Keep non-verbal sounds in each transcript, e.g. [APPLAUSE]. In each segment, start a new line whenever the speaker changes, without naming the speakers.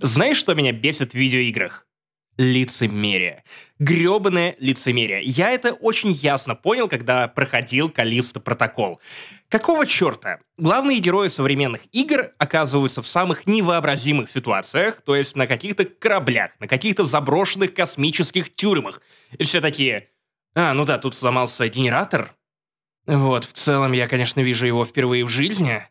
Знаешь, что меня бесит в видеоиграх? Лицемерие. Гребаное лицемерие. Я это очень ясно понял, когда проходил Калиста протокол. Какого черта? Главные герои современных игр оказываются в самых невообразимых ситуациях, то есть на каких-то кораблях, на каких-то заброшенных космических тюрьмах. И все такие, а, ну да, тут сломался генератор. Вот, в целом я, конечно, вижу его впервые в жизни.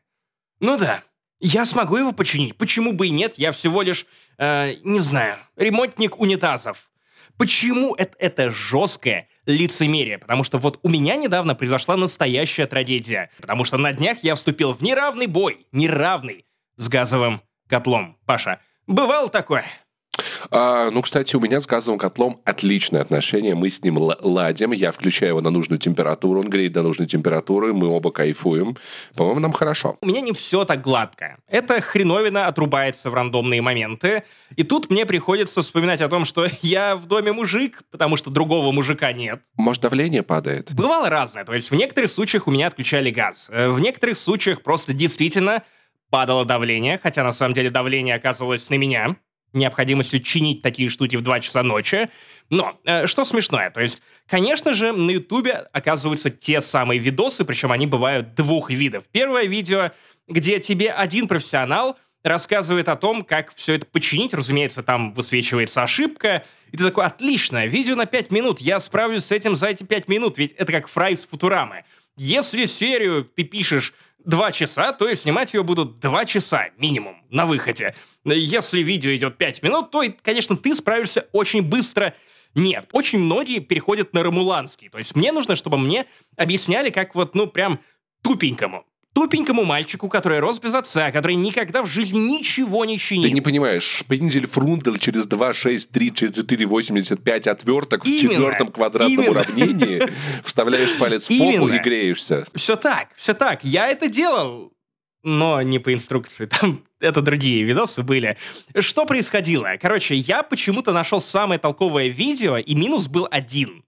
Ну да, я смогу его починить, почему бы и нет, я всего лишь, э, не знаю, ремонтник унитазов. Почему это, это жесткое лицемерие? Потому что вот у меня недавно произошла настоящая трагедия. Потому что на днях я вступил в неравный бой, неравный, с газовым котлом. Паша, бывало такое?
А, ну, кстати, у меня с газовым котлом отличные отношения. Мы с ним ладим. Я включаю его на нужную температуру, он греет до нужной температуры, мы оба кайфуем. По-моему, нам хорошо.
У меня не все так гладко. Эта хреновина отрубается в рандомные моменты. И тут мне приходится вспоминать о том, что [LAUGHS] я в доме мужик, потому что другого мужика нет.
Может, давление падает?
Бывало разное. То есть в некоторых случаях у меня отключали газ. Э, в некоторых случаях просто действительно падало давление, хотя на самом деле давление оказывалось на меня необходимостью чинить такие штуки в 2 часа ночи. Но, э, что смешное, то есть, конечно же, на Ютубе оказываются те самые видосы, причем они бывают двух видов. Первое видео, где тебе один профессионал рассказывает о том, как все это починить. Разумеется, там высвечивается ошибка. И ты такой, отлично, видео на 5 минут, я справлюсь с этим за эти 5 минут, ведь это как Фрай с Футурамы. Если серию ты пишешь два часа, то и снимать ее будут два часа минимум на выходе. Если видео идет пять минут, то, конечно, ты справишься очень быстро. Нет, очень многие переходят на ромуланский. То есть мне нужно, чтобы мне объясняли, как вот, ну, прям тупенькому тупенькому мальчику, который рос без отца, который никогда в жизни ничего не чинил.
Ты не понимаешь, шпиндель Фрундель через 2, 6, 3, 4, 85 отверток именно, в четвертом квадратном именно. уравнении вставляешь палец в попу и греешься.
Все так, все так. Я это делал но не по инструкции. [LAUGHS] Там это другие видосы были. Что происходило? Короче, я почему-то нашел самое толковое видео, и минус был один.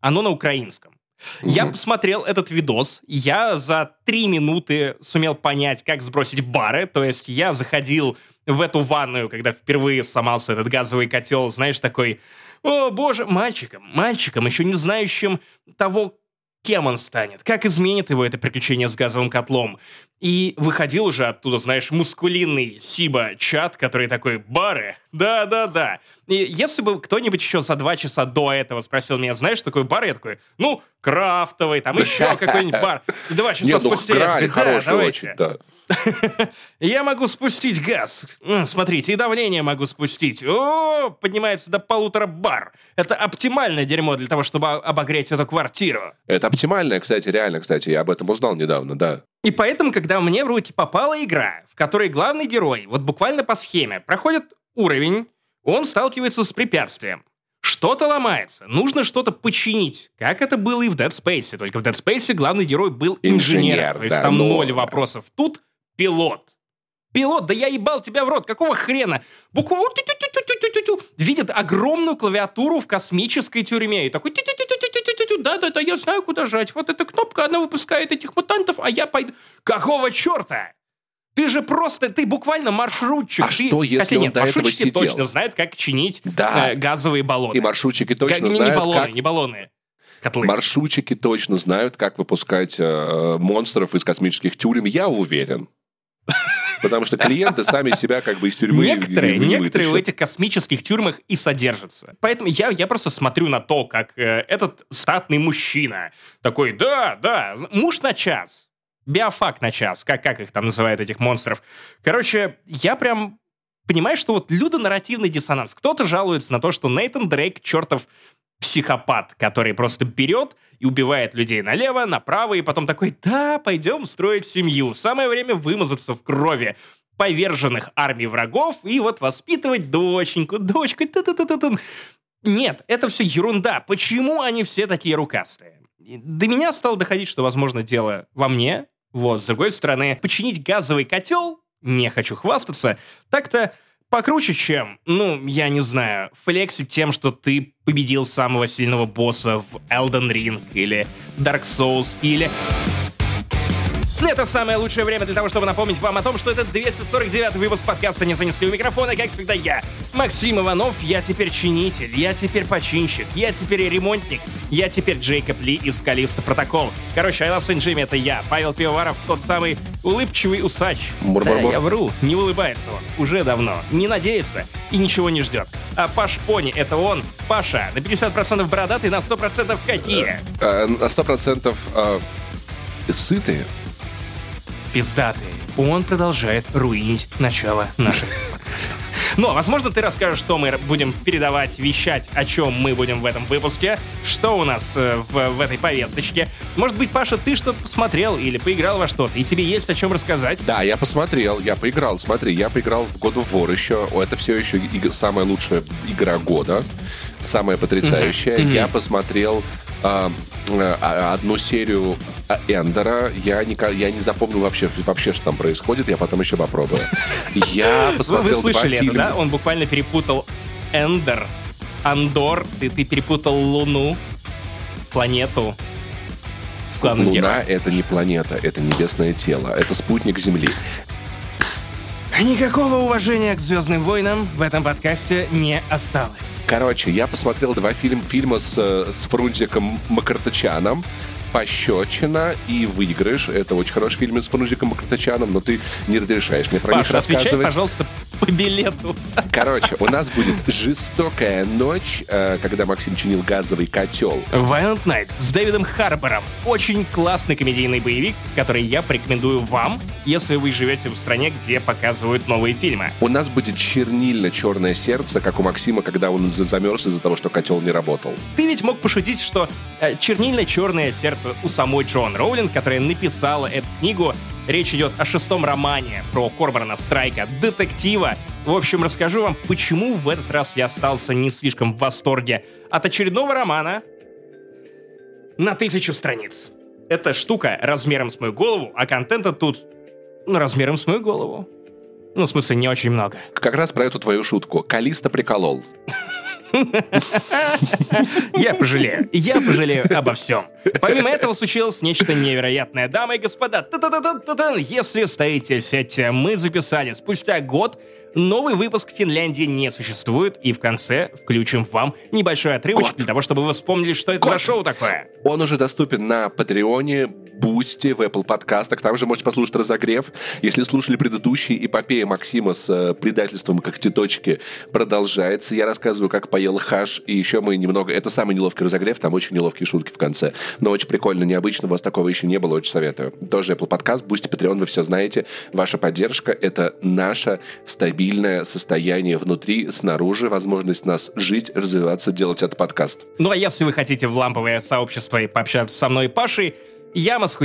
Оно на украинском. Угу. Я посмотрел этот видос, я за три минуты сумел понять, как сбросить бары, то есть я заходил в эту ванную, когда впервые сломался этот газовый котел, знаешь, такой, о боже, мальчиком, мальчиком, еще не знающим того, кем он станет, как изменит его это приключение с газовым котлом. И выходил уже оттуда, знаешь, мускулинный Сиба-чат, который такой, бары, да-да-да. И если бы кто-нибудь еще за два часа до этого спросил меня, знаешь, что такое бар, я такой, ну, крафтовый, там еще [LAUGHS] какой-нибудь бар. Два часа
Нет,
ну, спустя
я хороший очень, да. [LAUGHS]
Я могу спустить газ. Смотрите, и давление могу спустить. О, поднимается до полутора бар. Это оптимальное дерьмо для того, чтобы обогреть эту квартиру.
Это оптимальное, кстати, реально, кстати, я об этом узнал недавно, да.
И поэтому, когда мне в руки попала игра, в которой главный герой, вот буквально по схеме, проходит уровень, он сталкивается с препятствием. Что-то ломается, нужно что-то починить, как это было и в Dead Space. Только в Dead Space главный герой был инженер, инженер то есть да, там но... ноль вопросов. Тут пилот. Пилот, да я ебал тебя в рот, какого хрена? Буквально видит огромную клавиатуру в космической тюрьме и такой да-да-да, я знаю, куда жать. Вот эта кнопка, она выпускает этих мутантов, а я пойду... Какого черта? Ты же просто, ты буквально маршрутчик. А
ты, что, если хотя, он нет, до этого сидел?
точно знают, как чинить да. э, газовые баллоны.
И маршрутчики точно как, знают,
не баллоны,
как...
Не баллоны,
котлы. Маршрутчики точно знают, как выпускать э, монстров из космических тюрем, я уверен. Потому что клиенты сами себя как бы из тюрьмы
Некоторые, не некоторые в этих космических тюрьмах и содержатся. Поэтому я, я просто смотрю на то, как э, этот статный мужчина такой, да, да, муж на час, биофак на час, как, как их там называют, этих монстров. Короче, я прям понимаю, что вот людонарративный диссонанс. Кто-то жалуется на то, что Нейтан Дрейк, чертов психопат, который просто берет и убивает людей налево, направо, и потом такой, да, пойдем строить семью. Самое время вымазаться в крови поверженных армий врагов и вот воспитывать доченьку, дочку. Та -та -та -та -та. Нет, это все ерунда. Почему они все такие рукастые? До меня стало доходить, что, возможно, дело во мне. Вот, с другой стороны, починить газовый котел, не хочу хвастаться, так-то покруче, чем, ну, я не знаю, флексить тем, что ты победил самого сильного босса в Elden Ring или Dark Souls или... Это самое лучшее время для того, чтобы напомнить вам о том, что это 249 выпуск подкаста «Не занесли у микрофона», как всегда я, Максим Иванов, я теперь чинитель, я теперь починщик, я теперь ремонтник, я теперь Джейкоб Ли из Калиста Протокол. Короче, I Love Saint Jimmy — это я, Павел Пивоваров, тот самый улыбчивый усач. Да, я вру, не улыбается он, уже давно, не надеется и ничего не ждет. А Паш Пони — это он, Паша, на 50% бородатый, на 100% какие?
А, на 100% а, сытые.
Пиздатые. Он продолжает руинить начало наших подкастов. Но, возможно, ты расскажешь, что мы будем передавать, вещать, о чем мы будем в этом выпуске, что у нас э, в, в этой повесточке. Может быть, Паша, ты что-то посмотрел или поиграл во что-то, и тебе есть о чем рассказать?
Да, я посмотрел, я поиграл. Смотри, я поиграл в God of War еще. Это все еще иг- самая лучшая игра года. Самая потрясающая.
Мгм.
Я посмотрел а, одну серию а, Эндера. Я не, я не запомнил вообще, вообще, что там происходит. Я потом еще попробую. Я [LAUGHS]
Вы, вы
посмотрел два
слышали это, да? Он буквально перепутал Эндер, Андор, ты, ты перепутал Луну, планету с главным
Луна это не планета, это небесное тело. Это спутник Земли.
Никакого уважения к Звездным войнам в этом подкасте не осталось.
Короче, я посмотрел два фильм, фильма с, с Фрунзиком Макартачаном. «Пощечина» и «Выигрыш». Это очень хороший фильм с Фрунзиком Макартачаном, но ты не разрешаешь мне про них
Паша, отвечай,
рассказывать.
пожалуйста, по билету.
Короче, у нас будет «Жестокая ночь», э, когда Максим чинил газовый котел.
Violent Night с Дэвидом Харбором. Очень классный комедийный боевик, который я порекомендую вам, если вы живете в стране, где показывают новые фильмы.
У нас будет чернильно-черное сердце, как у Максима, когда он за- замерз из-за того, что котел не работал.
Ты ведь мог пошутить, что э, чернильно-черное сердце у самой Джон Роулинг, которая написала эту книгу. Речь идет о шестом романе про Корбана Страйка, детектива. В общем, расскажу вам, почему в этот раз я остался не слишком в восторге от очередного романа на тысячу страниц. Эта штука размером с мою голову, а контента тут ну, размером с мою голову. Ну, в смысле, не очень много.
Как раз про эту твою шутку. Калиста приколол. [LAUGHS]
Я пожалею. Я пожалею обо всем. Помимо этого случилось нечто невероятное. Дамы и господа, если стоите, сядьте, мы записали спустя год Новый выпуск в Финляндии не существует, и в конце включим вам небольшой отрывочек
Год.
для того, чтобы вы вспомнили, что это за
Год.
шоу такое.
Он уже доступен на Патреоне, Бусти, в Apple подкастах. Там же можете послушать разогрев. Если слушали предыдущий, эпопея Максима с э, предательством когтеточки продолжается. Я рассказываю, как поел хаш, и еще мы немного... Это самый неловкий разогрев, там очень неловкие шутки в конце. Но очень прикольно, необычно, у вас такого еще не было, очень советую. Тоже Apple подкаст, Бусти, Patreon, вы все знаете. Ваша поддержка — это наше стабильное состояние внутри, снаружи, возможность нас жить, развиваться, делать этот подкаст.
Ну а если вы хотите в ламповое сообщество и пообщаться со мной и Пашей, Яма с.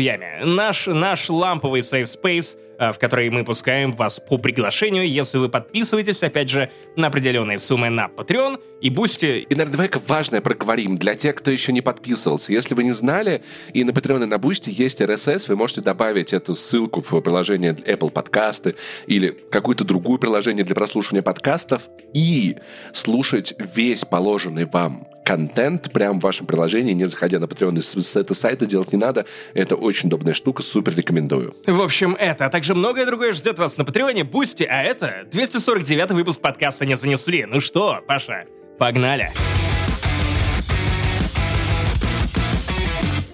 Наш, наш ламповый safe space, в который мы пускаем вас по приглашению, если вы подписываетесь, опять же, на определенные суммы на Patreon и Бусти.
И, наверное, давай-ка важное проговорим для тех, кто еще не подписывался. Если вы не знали, и на Patreon и на Boosty есть RSS, вы можете добавить эту ссылку в приложение Apple подкасты или какое-то другое приложение для прослушивания подкастов и слушать весь положенный вам контент прямо в вашем приложении, не заходя на Patreon. С этого сайта делать не надо. Это очень удобная штука, супер рекомендую.
В общем, это, а также многое другое ждет вас на Патреоне, Бусти, а это 249 выпуск подкаста «Не занесли». Ну что, Паша, погнали.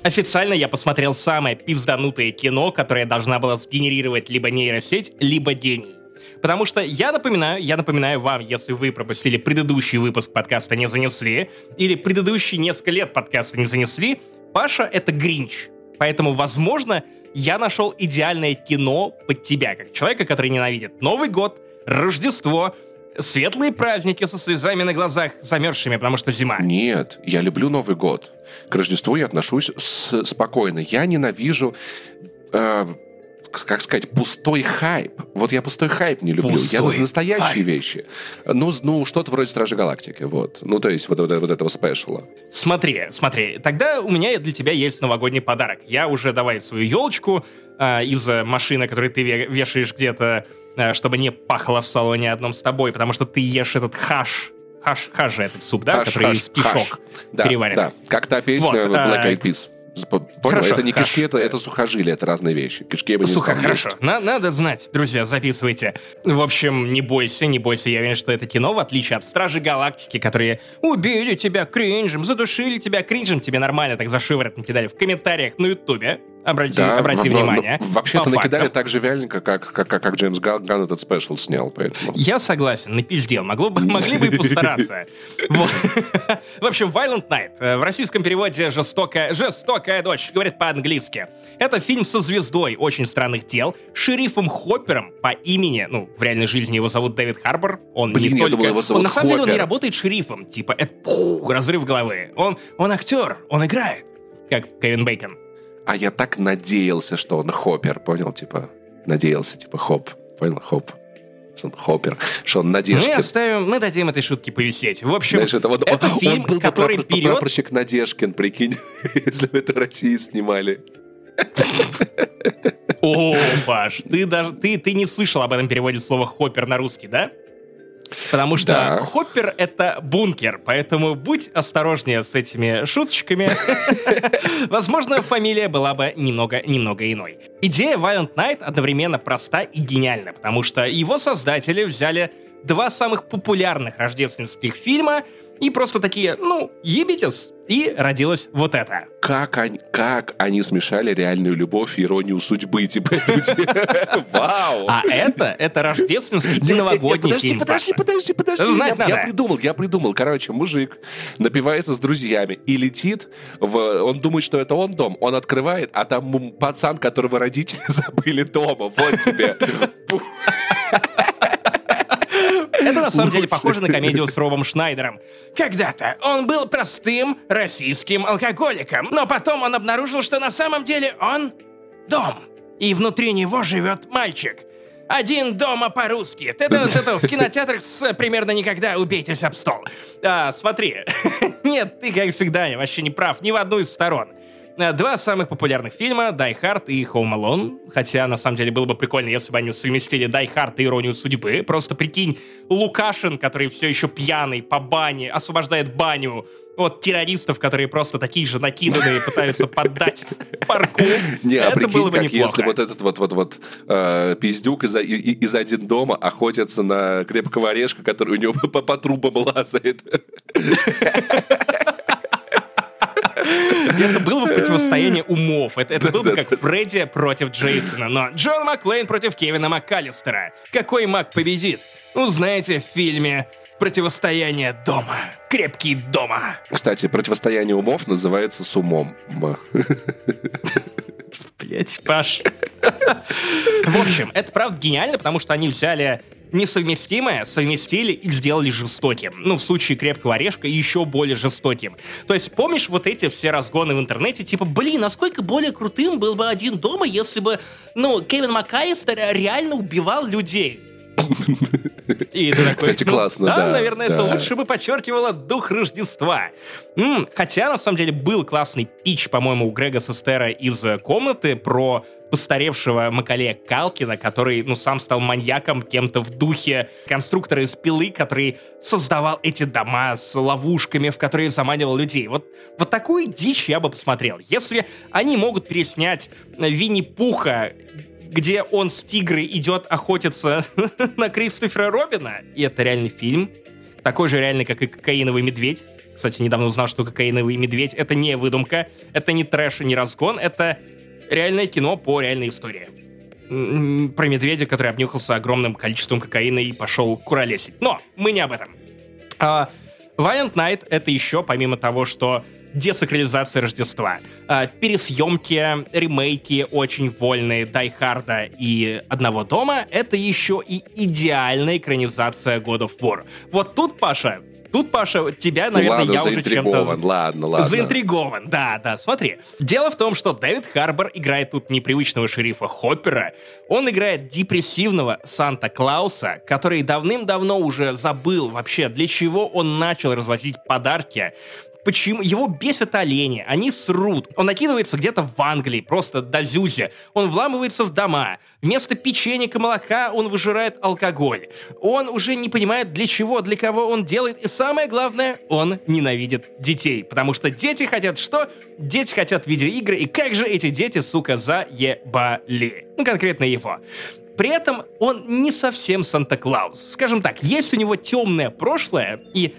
Официально я посмотрел самое пизданутое кино, которое должна была сгенерировать либо нейросеть, либо гений. Потому что я напоминаю, я напоминаю вам, если вы пропустили предыдущий выпуск подкаста «Не занесли», или предыдущие несколько лет подкаста «Не занесли», Паша — это Гринч. Поэтому, возможно, я нашел идеальное кино под тебя, как человека, который ненавидит Новый год, Рождество, светлые праздники со слезами на глазах, замерзшими, потому что зима.
Нет, я люблю Новый год. К Рождеству я отношусь с- спокойно. Я ненавижу, э, как сказать, пустой хайп. Вот я пустой хайп не люблю. я
Пустой
за настоящие
хайп.
вещи. Ну, ну, что-то вроде Стражи Галактики. Вот. Ну, то есть вот, вот, вот этого спешала.
Смотри, смотри, тогда у меня для тебя есть новогодний подарок. Я уже давай свою елочку а, из э, машины, которую ты ве- вешаешь где-то, а, чтобы не пахло в салоне одном с тобой, потому что ты ешь этот хаш. Хаш, хаш же этот суп, да,
Хаш,
который
хаш,
из кишок
хаш. Да,
переварен.
да. Как та песня
Вот,
Black
а,
Eyed Peas. Понял?
Хорошо,
это не
хорошо.
кишки, это, это сухожилия, это разные вещи. Кишки я бы не стал
хорошо.
есть.
На- надо знать, друзья, записывайте. В общем, не бойся, не бойся. Я уверен, что это кино, в отличие от Стражи Галактики, которые убили тебя кринжем, задушили тебя кринжем, тебе нормально так за шиворот накидали в комментариях на Ютубе. Обрати,
Да,
обрати
но-
внимание.
но Вообще-то
По
накидали
фактам.
так же вяленько, как, как, как, как Джеймс Ган, Ган этот special снял, поэтому...
Я согласен, напиздел. Могло бы, могли бы и постараться. [LAUGHS] В общем, Violent Night. В российском переводе «Жестокая, жестокая ночь», говорит по-английски. Это фильм со звездой очень странных дел, шерифом Хоппером по имени, ну, в реальной жизни его зовут Дэвид Харбор. Он
Блин,
не только...
думал, его зовут
он на самом деле он не работает шерифом. Типа, это пух, разрыв головы. Он, он актер, он играет. Как Кевин Бейкон.
А я так надеялся, что он хоппер, понял? Типа, надеялся, типа, хоп, понял? Хоп. Что он хоппер, что он
Мы
Надежкин.
оставим, мы дадим этой шутке повисеть. В общем,
Знаешь, это, вот,
это
он,
фильм,
он был бы
который
прапор-
берет
прапорщик Надежкин, прикинь, [LAUGHS] если бы это в России снимали.
О, Паш, ты даже ты, ты не слышал об этом переводе слова хоппер на русский, да? Потому что
Да.
хоппер — это бункер, поэтому будь осторожнее с этими шуточками. [LAUGHS] Возможно, фамилия была бы немного, немного иной. Идея Violent Night одновременно проста и гениальна, потому что его создатели взяли два самых популярных рождественских фильма и просто такие, ну, ебитесь, и родилось вот это.
Как они, как они смешали реальную любовь и иронию судьбы, типа, [LAUGHS] Вау!
А это, это рождественский и новогодний
подожди,
фильм.
подожди, подожди, подожди.
Знать
я, придумал, я придумал. Короче, мужик напивается с друзьями и летит. Он думает, что это он дом. Он открывает, а там пацан, которого родители [LAUGHS] забыли дома. Вот тебе. [LAUGHS]
Это на самом деле похоже на комедию с Робом Шнайдером. Когда-то он был простым российским алкоголиком, но потом он обнаружил, что на самом деле он дом. И внутри него живет мальчик. Один дома по-русски. Это, это в кинотеатрах с примерно никогда убейтесь об стол. А, смотри. [LAUGHS] Нет, ты, как всегда, вообще не прав ни в одну из сторон. А, Два самых популярных фильма Die Hard и Home Alone. Хотя, на самом деле, было бы прикольно, если бы они совместили Die Hard и Иронию судьбы. Просто прикинь, Лукашин, который все еще пьяный по бане, освобождает баню от террористов, которые просто такие же накиданные [LAUGHS] пытаются поддать парку. [LAUGHS]
Не, а прикинь, как если вот этот вот вот вот э, пиздюк из, один дома охотится на крепкого орешка, который у него [LAUGHS] по трубам лазает.
Это было бы противостояние умов. Это, это было бы как Фредди против Джейсона. Но Джон Маклейн против Кевина МакКаллистера. Какой маг победит? Ну, знаете, в фильме «Противостояние дома». Крепкий дома.
Кстати, противостояние умов называется с умом.
Блять, Паш. В общем, это правда гениально, потому что они взяли несовместимое, совместили и сделали жестоким. Ну, в случае крепкого орешка еще более жестоким. То есть, помнишь вот эти все разгоны в интернете, типа, блин, насколько более крутым был бы один дома, если бы, ну, Кевин МакКаллистер реально убивал людей. И ты такой,
Кстати,
ну,
классно,
да,
да,
наверное, это лучше бы подчеркивало дух Рождества. Хотя, на самом деле, был классный пич, по-моему, у Грега Сестера из э, комнаты про постаревшего Макалея Калкина, который, ну, сам стал маньяком кем-то в духе конструктора из пилы, который создавал эти дома с ловушками, в которые заманивал людей. Вот, вот такую дичь я бы посмотрел. Если они могут переснять э, Винни-Пуха, где он с тигрой идет охотиться [LAUGHS] на Кристофера Робина, и это реальный фильм, такой же реальный, как и «Кокаиновый медведь». Кстати, недавно узнал, что «Кокаиновый медведь» — это не выдумка, это не трэш и не разгон, это реальное кино по реальной истории. Про медведя, который обнюхался огромным количеством кокаина и пошел куролесить. Но мы не об этом. А, Violent Night — это еще, помимо того, что десакрализация Рождества, а, пересъемки, ремейки очень вольные Дай Харда и Одного дома, это еще и идеальная экранизация God of War. Вот тут, Паша, тут, Паша, тебя, наверное,
ладно,
я уже чем-то...
заинтригован, ладно, ладно.
Заинтригован, да, да. Смотри, дело в том, что Дэвид Харбор играет тут непривычного шерифа Хоппера. Он играет депрессивного Санта-Клауса, который давным-давно уже забыл вообще, для чего он начал развозить подарки. Почему? Его бесят олени, они срут. Он накидывается где-то в Англии, просто до зюзи. Он вламывается в дома. Вместо печенья и молока он выжирает алкоголь. Он уже не понимает, для чего, для кого он делает. И самое главное, он ненавидит детей. Потому что дети хотят что? Дети хотят видеоигры. И как же эти дети, сука, заебали? Ну, конкретно его. При этом он не совсем Санта-Клаус. Скажем так, есть у него темное прошлое и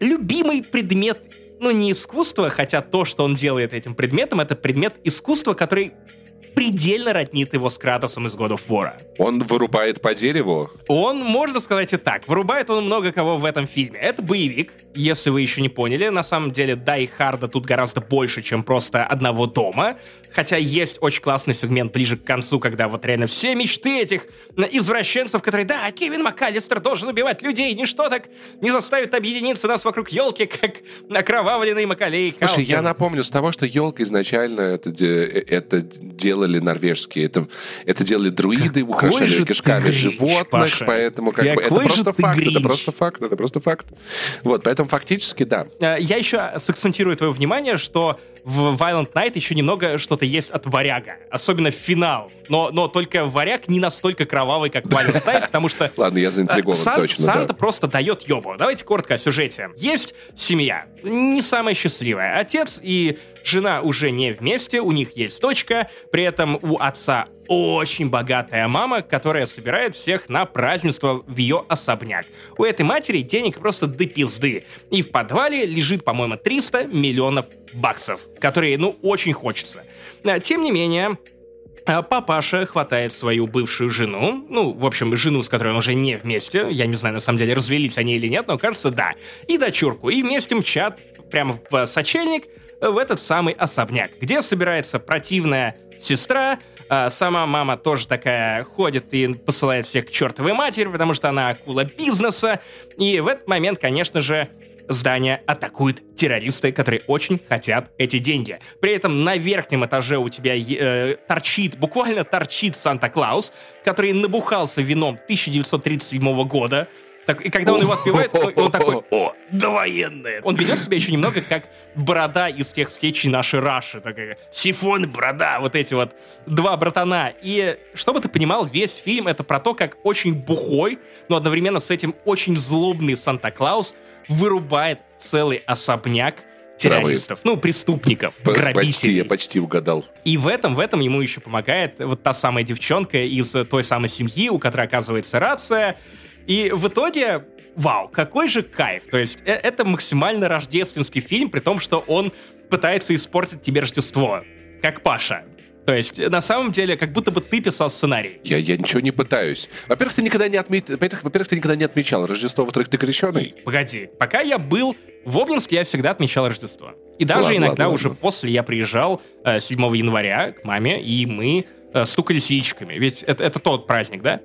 любимый предмет ну, не искусство, хотя то, что он делает этим предметом, это предмет искусства, который предельно роднит его с Кратосом из God of War.
Он вырубает по дереву?
Он, можно сказать и так, вырубает он много кого в этом фильме. Это боевик, если вы еще не поняли. На самом деле, Дай Харда тут гораздо больше, чем просто одного дома. Хотя есть очень классный сегмент ближе к концу, когда вот реально все мечты этих извращенцев, которые, да, Кевин МакАлистер должен убивать людей, ничто так не заставит объединиться нас вокруг елки, как окровавленный Макалей
Слушай, я напомню, с того, что елка изначально это, это делали норвежские, это, это делали друиды, Какой украшали кишками грич, животных, Паша. поэтому как бы это просто факт, грич. это просто факт, это просто факт. Вот, поэтому фактически да.
Э, я еще сакцентирую твое внимание, что в Violent Night еще немного что-то есть от варяга. Особенно финал. Но, но только варяг не настолько кровавый, как Violent [LAUGHS] Night, потому что...
Ладно, я заинтригован, Сан, точно.
Санта
да.
просто дает ёбу. Давайте коротко о сюжете. Есть семья, не самая счастливая. Отец и жена уже не вместе, у них есть дочка, при этом у отца очень богатая мама, которая собирает всех на празднество в ее особняк. У этой матери денег просто до пизды. И в подвале лежит, по-моему, 300 миллионов баксов, которые, ну, очень хочется. А, тем не менее, а, Папаша хватает свою бывшую жену, ну, в общем, жену, с которой он уже не вместе, я не знаю, на самом деле, развелись они или нет, но кажется, да, и дочурку, и вместе мчат прямо в сочельник в этот самый особняк, где собирается противная сестра, а сама мама тоже такая ходит и посылает всех к чертовой матери, потому что она акула бизнеса. И в этот момент, конечно же, здание атакуют террористы, которые очень хотят эти деньги. При этом на верхнем этаже у тебя э, торчит, буквально торчит Санта-Клаус, который набухался вином 1937 года. Так, и когда он его отпивает, он такой, о, довоенное. Он ведет себя еще немного как борода из тех скетчей нашей Раши. Такая, сифон, борода, вот эти вот два братана. И чтобы ты понимал, весь фильм это про то, как очень бухой, но одновременно с этим очень злобный Санта-Клаус вырубает целый особняк террористов, Правы. ну, преступников, П- грабителей.
Почти, я почти угадал.
И в этом, в этом ему еще помогает вот та самая девчонка из той самой семьи, у которой оказывается рация. И в итоге вау, какой же кайф. То есть э, это максимально рождественский фильм, при том, что он пытается испортить тебе Рождество. Как Паша. То есть, на самом деле, как будто бы ты писал сценарий.
Я, я ничего не пытаюсь. Во-первых, ты никогда не отмет... Во-первых, ты никогда не отмечал Рождество, во-вторых, ты крещеный.
Погоди, пока я был в Обнинске, я всегда отмечал Рождество. И даже ладно, иногда ладно, уже ладно. после я приезжал э, 7 января к маме, и мы э, стукали с яичками. Ведь это, это тот праздник, да?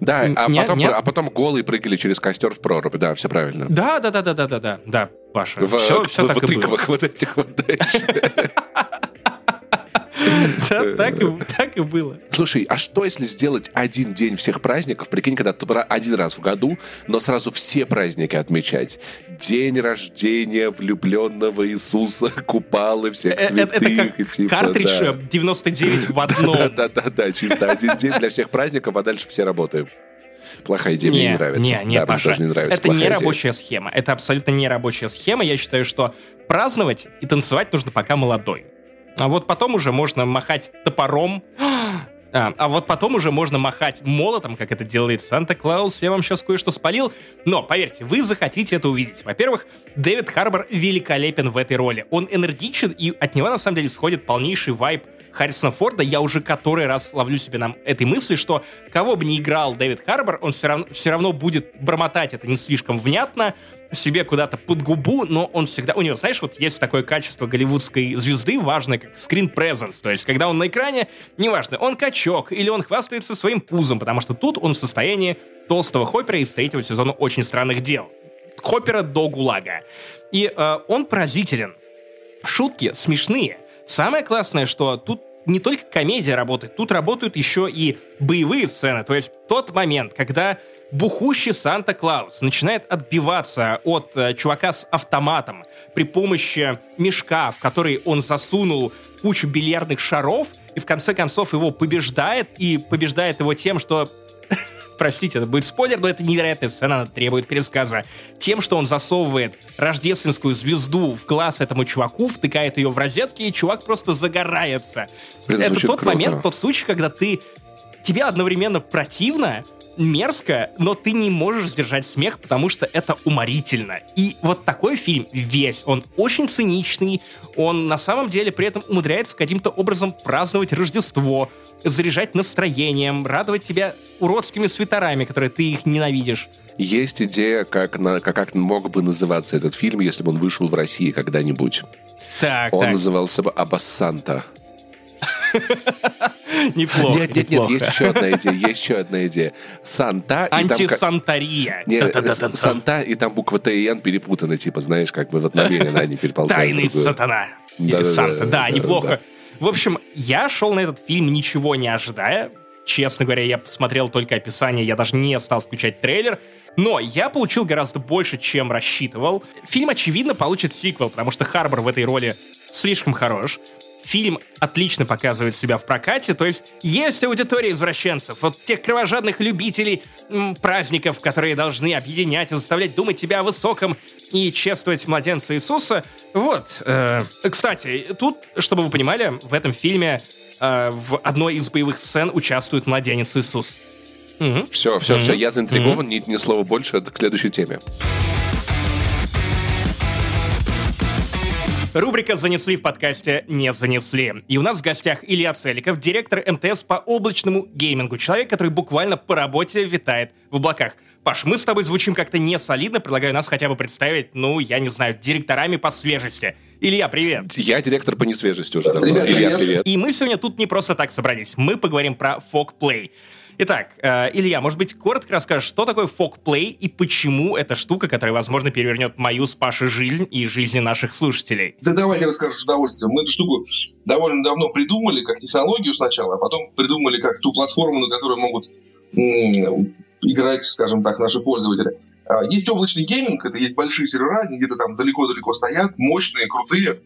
Да, а, нет, потом, нет. а потом голые прыгали через костер в прорубь. Да, все правильно.
Да, да, да, да, да, да, да, да, Паша. В, все, все в, так в и было.
вот этих вот.
Да, так и, так и было.
Слушай, а что если сделать один день всех праздников? Прикинь, когда ты один раз в году, но сразу все праздники отмечать. День рождения влюбленного Иисуса, [LAUGHS] купалы всех святых. Это как
типа, картридж да. 99 в [LAUGHS] одном.
Да-да-да, чисто один день для всех праздников, а дальше все работаем. Плохая идея, не, мне не нравится.
Не, не, да, Паша, не нравится. Это не рабочая схема. Это абсолютно не рабочая схема. Я считаю, что праздновать и танцевать нужно пока молодой. А вот потом уже можно махать топором. А, а вот потом уже можно махать молотом, как это делает Санта-Клаус. Я вам сейчас кое-что спалил. Но, поверьте, вы захотите это увидеть. Во-первых, Дэвид Харбор великолепен в этой роли. Он энергичен, и от него, на самом деле, сходит полнейший вайб Харрисона Форда. Я уже который раз ловлю себе на этой мысли, что кого бы ни играл Дэвид Харбор, он все равно, все равно будет бормотать это не слишком внятно, себе куда-то под губу, но он всегда... У него, знаешь, вот есть такое качество голливудской звезды важное, как screen presence. То есть, когда он на экране, неважно, он качок или он хвастается своим пузом, потому что тут он в состоянии толстого Хоппера из третьего сезона «Очень странных дел». Хоппера до ГУЛАГа. И э, он поразителен. Шутки смешные. Самое классное, что тут не только комедия работает, тут работают еще и боевые сцены. То есть тот момент, когда бухущий Санта-Клаус начинает отбиваться от э, чувака с автоматом при помощи мешка, в который он засунул кучу бильярдных шаров, и в конце концов его побеждает, и побеждает его тем, что [LAUGHS] простите, это будет спойлер, но это невероятная сцена, она требует пересказа. Тем, что он засовывает рождественскую звезду в глаз этому чуваку, втыкает ее в розетки, и чувак просто загорается. Это
звучит
тот
круто.
момент, тот случай, когда ты тебе одновременно противно, мерзко, но ты не можешь сдержать смех, потому что это уморительно. И вот такой фильм весь, он очень циничный, он на самом деле при этом умудряется каким-то образом праздновать Рождество, заряжать настроением, радовать тебя уродскими свитерами, которые ты их ненавидишь.
Есть идея, как, на, как, как мог бы называться этот фильм, если бы он вышел в России когда-нибудь.
Так,
Он
так,
назывался бы «Абассанта». [LAUGHS]
неплохо,
нет, нет, нет, есть еще одна идея, есть еще одна идея. Санта и
Антисантария. Та-та-та-та-та.
Санта и там буква Т и Н перепутаны, типа, знаешь, как бы вот намеренно они переползают.
Тайный сатана. Санта. Да, неплохо. В общем, я шел на этот фильм ничего не ожидая. Честно говоря, я посмотрел только описание, я даже не стал включать трейлер. Но я получил гораздо больше, чем рассчитывал. Фильм, очевидно, получит сиквел, потому что Харбор в этой роли слишком хорош. Фильм отлично показывает себя в прокате, то есть есть аудитория извращенцев, вот тех кровожадных любителей м, праздников, которые должны объединять и заставлять думать тебя о высоком и чествовать младенца Иисуса. Вот. э, кстати, тут, чтобы вы понимали, в этом фильме э, в одной из боевых сцен участвует младенец Иисус. Мгм.
Все, все,
Мгм.
все, я заинтригован, ни, ни слова больше, к следующей теме.
Рубрика «Занесли» в подкасте «Не занесли». И у нас в гостях Илья Целиков, директор МТС по облачному геймингу. Человек, который буквально по работе витает в облаках. Паш, мы с тобой звучим как-то не солидно. Предлагаю нас хотя бы представить, ну, я не знаю, директорами по свежести. Илья, привет.
Я директор по несвежести уже давно.
Ребят,
Илья,
привет.
привет.
И мы сегодня тут не просто так собрались. Мы поговорим про Fogplay. Итак, э, Илья, может быть, коротко расскажешь, что такое Fogplay и почему эта штука, которая, возможно, перевернет мою с Пашей жизнь и жизни наших слушателей?
Да давайте расскажу с удовольствием. Мы эту штуку довольно давно придумали, как технологию сначала, а потом придумали как ту платформу, на которой могут играть, скажем так, наши пользователи. А, Есть облачный гейминг, это есть большие сервера, они где-то там далеко-далеко стоят, мощные, крутые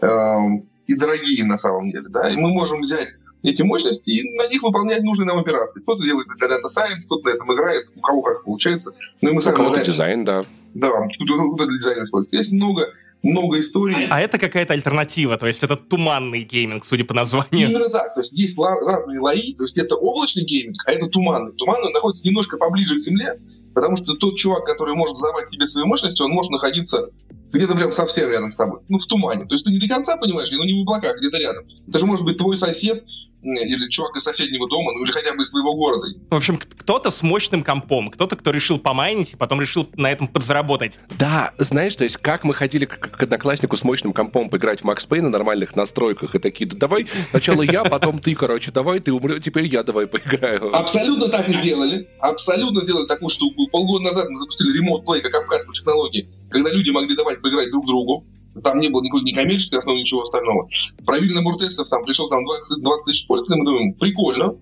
эм, и дорогие на самом деле. Да? И мы можем взять эти мощности и на них выполнять нужные нам операции. Кто-то делает для Data Science, кто-то на этом играет, у кого как получается. Но и мы
У
сами
кого-то
знаем,
дизайн, да.
да, кто-то кто-то для дизайна использует. Есть много, много историй.
А это какая-то альтернатива, то есть это туманный гейминг, судя по названию.
Именно так. То есть есть ла- разные слои. То есть это облачный гейминг, а это туманный. Туманный он находится немножко поближе к Земле, потому что тот чувак, который может задавать тебе свои мощности, он может находиться где-то прям совсем рядом с тобой. Ну, в тумане. То есть ты не до конца понимаешь, но не в облаках, где-то рядом. Это же может быть твой сосед или чувак из соседнего дома, ну или хотя бы из твоего города.
В общем, кто-то с мощным компом, кто-то, кто решил помайнить и потом решил на этом подзаработать.
Да, знаешь, то есть как мы ходили к, к однокласснику с мощным компом поиграть в Макс Пейн на нормальных настройках и такие, да давай сначала я, потом ты, короче, давай ты умрешь, теперь я давай поиграю.
Абсолютно так и сделали. Абсолютно сделали такую штуку. Полгода назад мы запустили ремонт плей как обкатку технологии, когда люди могли давать поиграть друг другу. Там не было никакой ни коммерческой основы, ничего остального. Провели набор тестов, там пришел там 20, 20 тысяч пользователей, мы думаем, прикольно.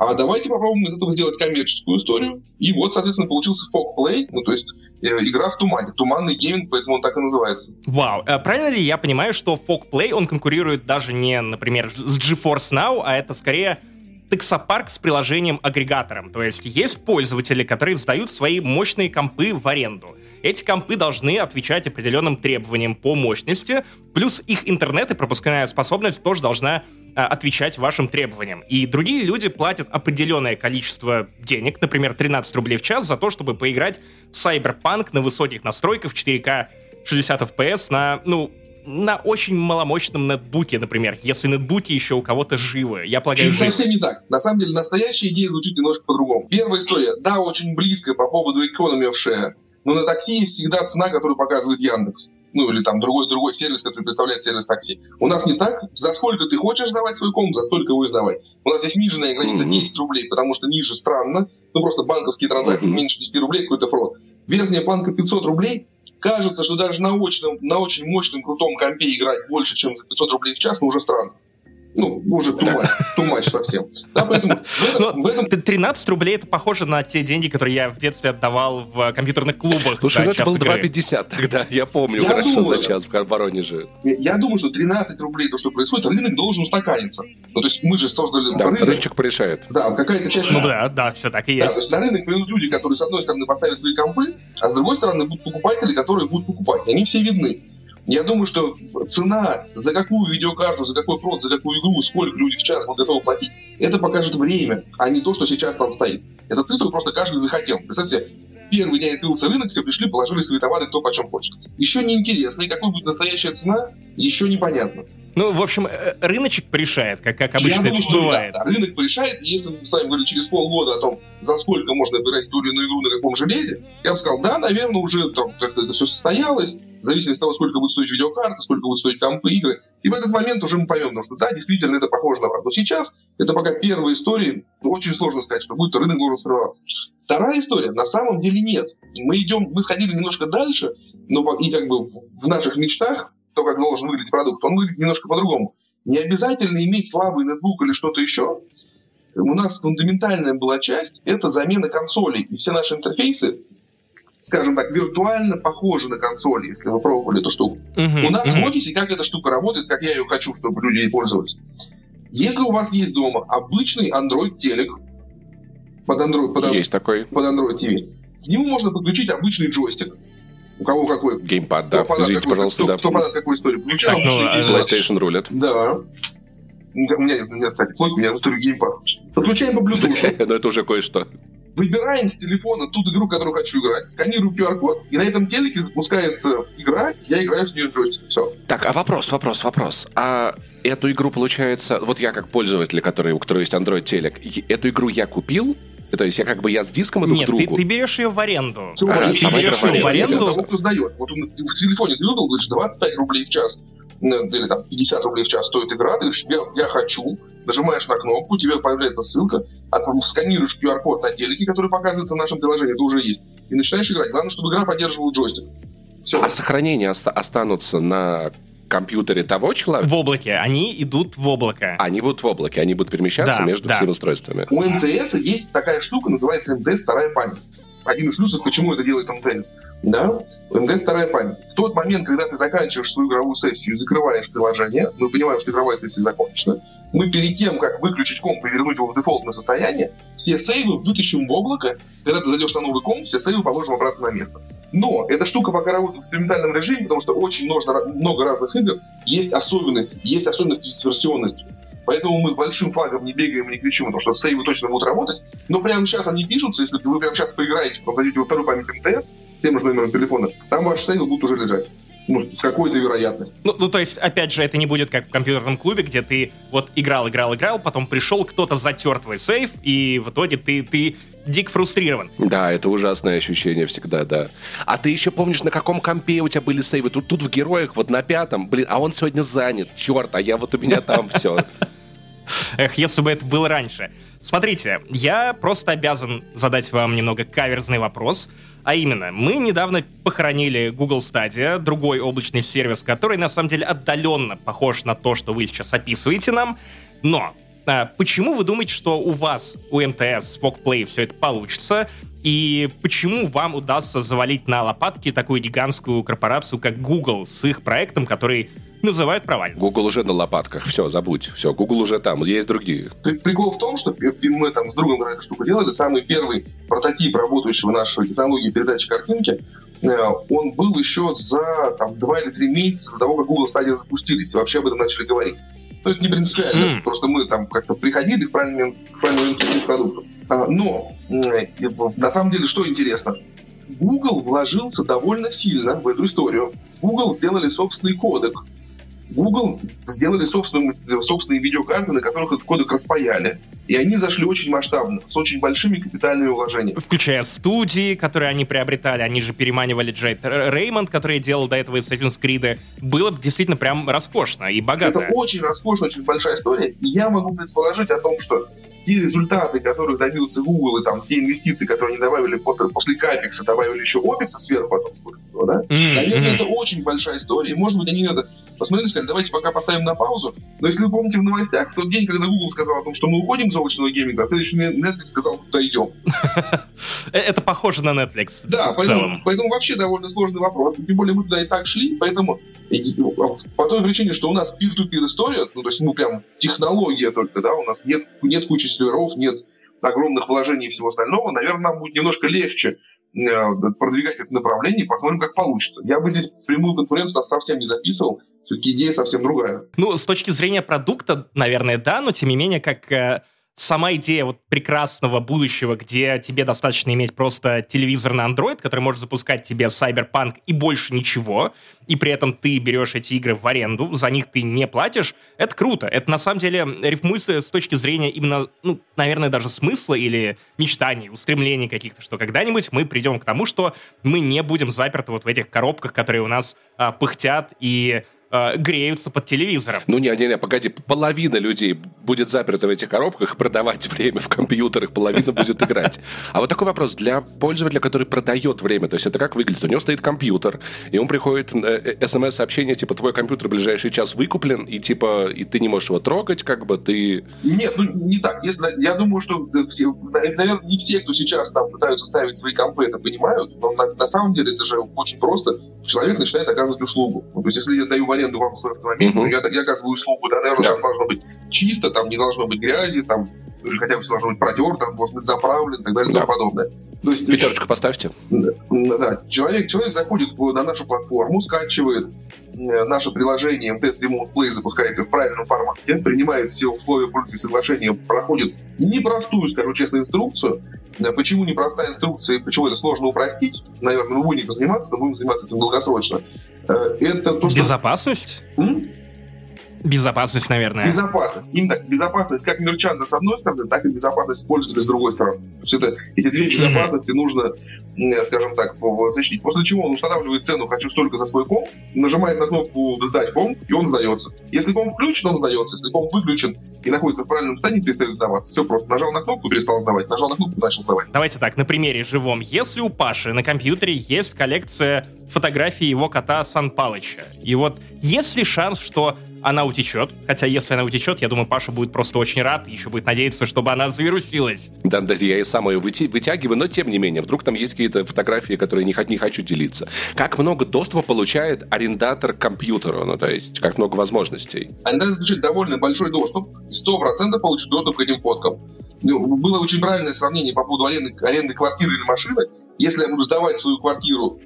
А давайте попробуем из этого сделать коммерческую историю. И вот, соответственно, получился Fog Play, ну, то есть э, игра в тумане. Туманный гейминг, поэтому он так и называется.
Вау. А правильно ли я понимаю, что Fogplay, он конкурирует даже не, например, с GeForce Now, а это скорее таксопарк с приложением-агрегатором. То есть есть пользователи, которые сдают свои мощные компы в аренду. Эти компы должны отвечать определенным требованиям по мощности, плюс их интернет и пропускная способность тоже должна а, отвечать вашим требованиям. И другие люди платят определенное количество денег, например, 13 рублей в час, за то, чтобы поиграть в Cyberpunk на высоких настройках в 4К 60 FPS на, ну, на очень маломощном нетбуке, например, если нетбуки еще у кого-то живы. Я полагаю, живы.
совсем не так. На самом деле, настоящая идея звучит немножко по-другому. Первая история, да, очень близкая по поводу economy of share, но на такси есть всегда цена, которую показывает Яндекс. Ну, или там другой, другой сервис, который представляет сервис такси. У нас не так. За сколько ты хочешь сдавать свой комп, за столько его и сдавай. У нас есть нижняя граница
Мгм.
10 рублей, потому что ниже странно. Ну, просто банковские транзакции меньше 10 рублей, какой-то фрод. Верхняя планка 500 рублей. Кажется, что даже на очень, на очень мощном, крутом компе играть больше, чем за 500 рублей в час, но уже странно. Ну, уже тумач совсем. Да, поэтому
в этом, в этом... 13 рублей это похоже на те деньги, которые я в детстве отдавал в компьютерных клубах.
Слушай, ну это был 2,50 тогда, я помню, я хорошо думаю, за час в Воронеже.
Я, я думаю, что 13 рублей, то, что происходит, рынок должен устаканиться. Ну, то есть мы же создали
да, рынок. рыночек порешает.
Да, какая-то часть...
Ну да, да, все так и есть. Да,
то есть на рынок придут люди, которые, с одной стороны, поставят свои компы, а с другой стороны, будут покупатели, которые будут покупать. И они все видны. Я думаю, что цена за какую видеокарту, за какой прод, за какую игру, сколько люди в час будут готовы платить, это покажет время, а не то, что сейчас там стоит. Эта цифра просто каждый захотел. Представьте, первый день открылся рынок, все пришли, положили свои товары кто почем хочет. Еще неинтересно, и какой будет настоящая цена, еще непонятно.
Ну, в общем, э, рыночек порешает, как, как обычно Я думаю, это бывает.
Да, да, рынок порешает, если мы с вами говорили через полгода о том, за сколько можно играть ту или иную игру на каком железе, я бы сказал, да, наверное, уже там как-то это все состоялось, в зависимости от того, сколько будет стоить видеокарта, сколько будет стоить компы, игры. И в этот момент уже мы поймем, что да, действительно, это похоже на правду. Но сейчас это пока первая история, очень сложно сказать, что будет рынок должен скрываться. Вторая история, на самом деле нет. Мы идем, мы сходили немножко дальше, но и как бы в наших мечтах то, как должен выглядеть продукт, он выглядит немножко по-другому. Не обязательно иметь слабый ноутбук или что-то еще. У нас фундаментальная была часть – это замена консолей. И все наши интерфейсы, скажем так, виртуально похожи на консоли, если вы пробовали эту штуку. Uh-huh, у нас uh-huh. в офисе как эта штука работает, как я ее хочу, чтобы люди ей пользовались. Если у вас есть дома обычный Android телек под Android, под,
есть такой.
под Android TV, к нему можно подключить обычный джойстик. У кого какой?
Геймпад, да.
Извините, какой, пожалуйста, кто, да. Кто фанат какой истории? Включаем.
Ну, PlayStation рулет.
Да. У меня нет, нет, кстати, плойка, у меня историю геймпад. Подключаем по Bluetooth. [LAUGHS]
Но это уже кое-что.
Выбираем с телефона ту игру, которую хочу играть, сканирую QR-код, и на этом телеке запускается игра, я играю с нее джойстик. Все.
Так, а вопрос, вопрос, вопрос. А эту игру, получается, вот я как пользователь, который, у которого есть Android телек, эту игру я купил, то есть я как бы я с диском иду
Нет,
к другу.
Ты, ты берешь ее в аренду.
Все,
а,
ты берешь ее в аренду. Того, кто сдает. Вот он в телефоне ты выбрал, говоришь, 25 рублей в час или там 50 рублей в час стоит игра, ты говоришь, я, я хочу, нажимаешь на кнопку, у тебя появляется ссылка, от, сканируешь QR-код на телеке, который показывается в нашем приложении, это уже есть, и начинаешь играть. Главное, чтобы игра поддерживала джойстик.
Все. А сохранения оста- останутся на компьютере того человека?
В облаке. Они идут в облако.
Они будут в облаке, они будут перемещаться да, между да. всеми устройствами.
У МТС есть такая штука, называется МТС вторая память. Один из плюсов, почему это делает МТС. Да? МТС вторая память. В тот момент, когда ты заканчиваешь свою игровую сессию и закрываешь приложение, мы понимаем, что игровая сессия закончена, мы перед тем, как выключить комп и вернуть его в дефолтное состояние, все сейвы вытащим в облако, когда ты зайдешь на новый комп, все сейвы положим обратно на место. Но эта штука пока работает в экспериментальном режиме, потому что очень много, разных игр, есть особенности, есть особенности с версионностью. Поэтому мы с большим флагом не бегаем и не кричим, потому что сейвы точно будут работать. Но прямо сейчас они пишутся, если вы прямо сейчас поиграете, потом зайдете во вторую память МТС с тем же номером телефона, там ваши сейвы будут уже лежать ну, с какой-то вероятностью.
Ну, ну, то есть, опять же, это не будет как в компьютерном клубе, где ты вот играл, играл, играл, потом пришел, кто-то затер твой сейф, и в итоге ты, ты дик фрустрирован.
Да, это ужасное ощущение всегда, да. А ты еще помнишь, на каком компе у тебя были сейвы? Тут, тут в героях, вот на пятом, блин, а он сегодня занят, черт, а я вот у меня там все. [LAUGHS]
Эх, если бы это было раньше. Смотрите, я просто обязан задать вам немного каверзный вопрос. А именно, мы недавно похоронили Google Stadia, другой облачный сервис, который на самом деле отдаленно похож на то, что вы сейчас описываете нам. Но а, почему вы думаете, что у вас, у МТС, с Play все это получится? И почему вам удастся завалить на лопатки такую гигантскую корпорацию, как Google, с их проектом, который называют провальным?
Google уже на лопатках, все, забудь, все, Google уже там, есть другие.
Прикол в том, что мы там с другом эту штуку делали, самый первый прототип работающего нашей технологии передачи картинки, э, он был еще за там, два или три месяца до того, как Google Stadia запустились, и вообще об этом начали говорить. Но это не принципиально, mm. просто мы там как-то приходили в правильный момент, в правильный момент к продукту. А, но на самом деле, что интересно, Google вложился довольно сильно в эту историю. Google сделали собственный кодек. Google сделали собственные, собственные видеокарты, на которых этот кодек распаяли. И они зашли очень масштабно, с очень большими капитальными вложениями.
Включая студии, которые они приобретали. Они же переманивали Джейд Реймонд, который делал до этого Assassin's Creed. Было действительно прям роскошно и богато.
Это очень роскошно, очень большая история. И я могу предположить о том, что те результаты, которых добился Google, и там те инвестиции, которые они добавили после, после капекса, добавили еще опекса сверху потом сколько да? Mm-hmm. Наверное, это очень большая история. И, может быть, они это посмотрели, сказали, давайте пока поставим на паузу. Но если вы помните в новостях, в тот день, когда Google сказал о том, что мы уходим из облачного гейминга, а следующий Netflix сказал, куда идем. [LAUGHS]
Э, это похоже на Netflix.
Да, поэтому, вообще довольно сложный вопрос. Тем более мы туда и так шли, поэтому по той причине, что у нас peer-to-peer история, ну, то есть, ну, прям технология только, да, у нас нет, нет кучи серверов, нет огромных вложений и всего остального, наверное, нам будет немножко легче э, продвигать это направление и посмотрим, как получится. Я бы здесь прямую конкуренцию совсем не записывал, все-таки идея совсем другая.
Ну, с точки зрения продукта, наверное, да, но тем не менее, как э, сама идея вот прекрасного будущего, где тебе достаточно иметь просто телевизор на Android, который может запускать тебе Cyberpunk и больше ничего, и при этом ты берешь эти игры в аренду, за них ты не платишь, это круто. Это на самом деле рифмуется с точки зрения именно, ну, наверное, даже смысла или мечтаний, устремлений каких-то, что когда-нибудь мы придем к тому, что мы не будем заперты вот в этих коробках, которые у нас а, пыхтят и э, греются под телевизором.
Ну, не, не, не, погоди, половина людей будет заперта в этих коробках и продавать время в компьютерах, половина будет играть. [LAUGHS] А вот такой вопрос для пользователя, который продает время, то есть это как выглядит? У него стоит компьютер, и он приходит э, э, смс-сообщение, типа, твой компьютер в ближайший час выкуплен, и типа, и ты не можешь его трогать, как бы ты...
Нет, ну не так. Если, я думаю, что все, наверное, не все, кто сейчас там пытаются ставить свои компы, это понимают, но на, на самом деле это же очень просто. Человек начинает оказывать услугу. Ну, то есть, если я даю аренду вам свой автомобиль, uh-huh. я, я оказываю услугу, да, наверное, yeah. там должно быть чисто, там не должно быть грази, там или хотя бы все должно быть протерто, может быть заправлен и так далее и тому подобное.
То есть, Пятерочку поставьте.
Да, да. Человек, человек заходит на нашу платформу, скачивает э, наше приложение MTS Remote Play, запускает в правильном формате, принимает все условия пользовательского соглашения, проходит непростую, скажу честно, инструкцию. Э, почему непростая инструкция и почему это сложно упростить? Наверное, мы будем этим заниматься, но будем заниматься этим долгосрочно.
Э, это то, что... Безопасность? М? Безопасность, наверное.
Безопасность. Именно так. Безопасность как мерчанта с одной стороны, так и безопасность пользователя с другой стороны. То есть это, эти две безопасности mm-hmm. нужно, скажем так, защитить. После чего он устанавливает цену «хочу столько за свой комп», нажимает на кнопку «сдать комп», и он сдается. Если комп включен, он сдается. Если комп выключен и находится в правильном состоянии, перестает сдаваться. Все просто. Нажал на кнопку, перестал сдавать. Нажал на кнопку, начал сдавать.
Давайте так, на примере живом. Если у Паши на компьютере есть коллекция фотографий его кота Сан Палыча, и вот есть ли шанс, что она утечет. Хотя, если она утечет, я думаю, Паша будет просто очень рад, еще будет надеяться, чтобы она завирусилась.
Да, да, я и сам ее вытягиваю, но тем не менее, вдруг там есть какие-то фотографии, которые не, не хочу делиться. Как много доступа получает арендатор к компьютеру? Ну, то есть, как много возможностей?
Арендатор получит довольно большой доступ, сто процентов получит доступ к этим фоткам. Ну, было очень правильное сравнение по поводу аренды, аренды квартиры или машины. Если я буду сдавать свою квартиру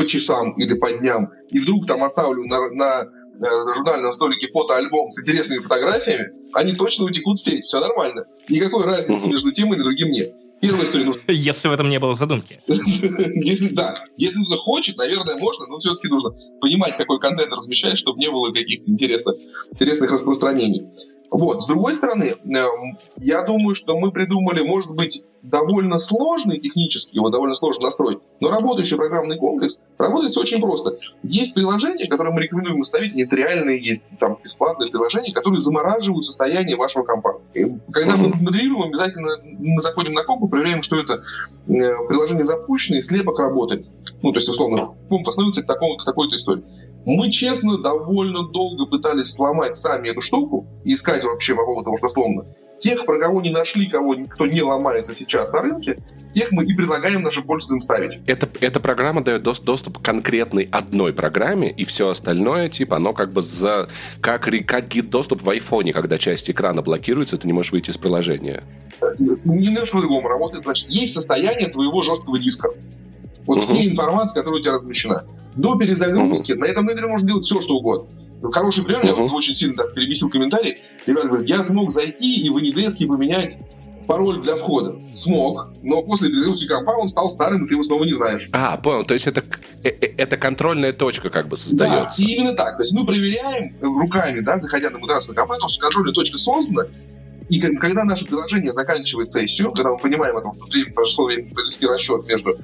по часам или по дням, и вдруг там оставлю на, на э, журнальном столике фотоальбом с интересными фотографиями, они точно утекут в сеть, все нормально. Никакой разницы между тем и другим нет.
Первая история нужна. [LAUGHS] Если в этом не было задумки. [LAUGHS]
Если да, если кто-то хочет, наверное, можно, но все-таки нужно понимать, какой контент размещать, чтобы не было каких-то интересных, интересных распространений. Вот. С другой стороны, эм, я думаю, что мы придумали, может быть, довольно сложный технически, его довольно сложно настроить, но работающий программный комплекс работает очень просто. Есть приложения, которые мы рекомендуем установить, нет реальные, есть там бесплатные приложения, которые замораживают состояние вашего компа. И когда мы моделируем, обязательно мы заходим на комп и проверяем, что это э, приложение запущено и слепок работает. Ну, то есть, условно, комп остановится к, такому, к такой-то истории. Мы, честно, довольно долго пытались сломать сами эту штуку и искать вообще по поводу того, что сломано. Тех, про кого не нашли, кого, кто не ломается сейчас на рынке, тех мы и предлагаем нашим пользователям ставить.
Это, эта программа дает доступ к конкретной одной программе, и все остальное, типа, оно как бы за... Как, как гид-доступ в айфоне, когда часть экрана блокируется, ты не можешь выйти из приложения.
Немножко по-другому работает. Значит, есть состояние твоего жесткого диска. Вот uh-huh. вся информация, которая у тебя размещена. До перезагрузки uh-huh. на этом рендере можно делать все, что угодно. Хороший пример, uh-huh. я очень сильно так перевесил комментарий. Ребята говорят, я смог зайти и в Anydesk поменять пароль для входа. Смог, но после перезагрузки компа он стал старым, и ты его снова не знаешь.
А, понял. То есть это, э, э, это контрольная точка как бы создается.
Да, и именно так. То есть мы проверяем руками, да, заходя на модерацию компа, то, что контрольная точка создана, и когда наше приложение заканчивает сессию, когда мы понимаем, о том, что время прошло время произвести расчет между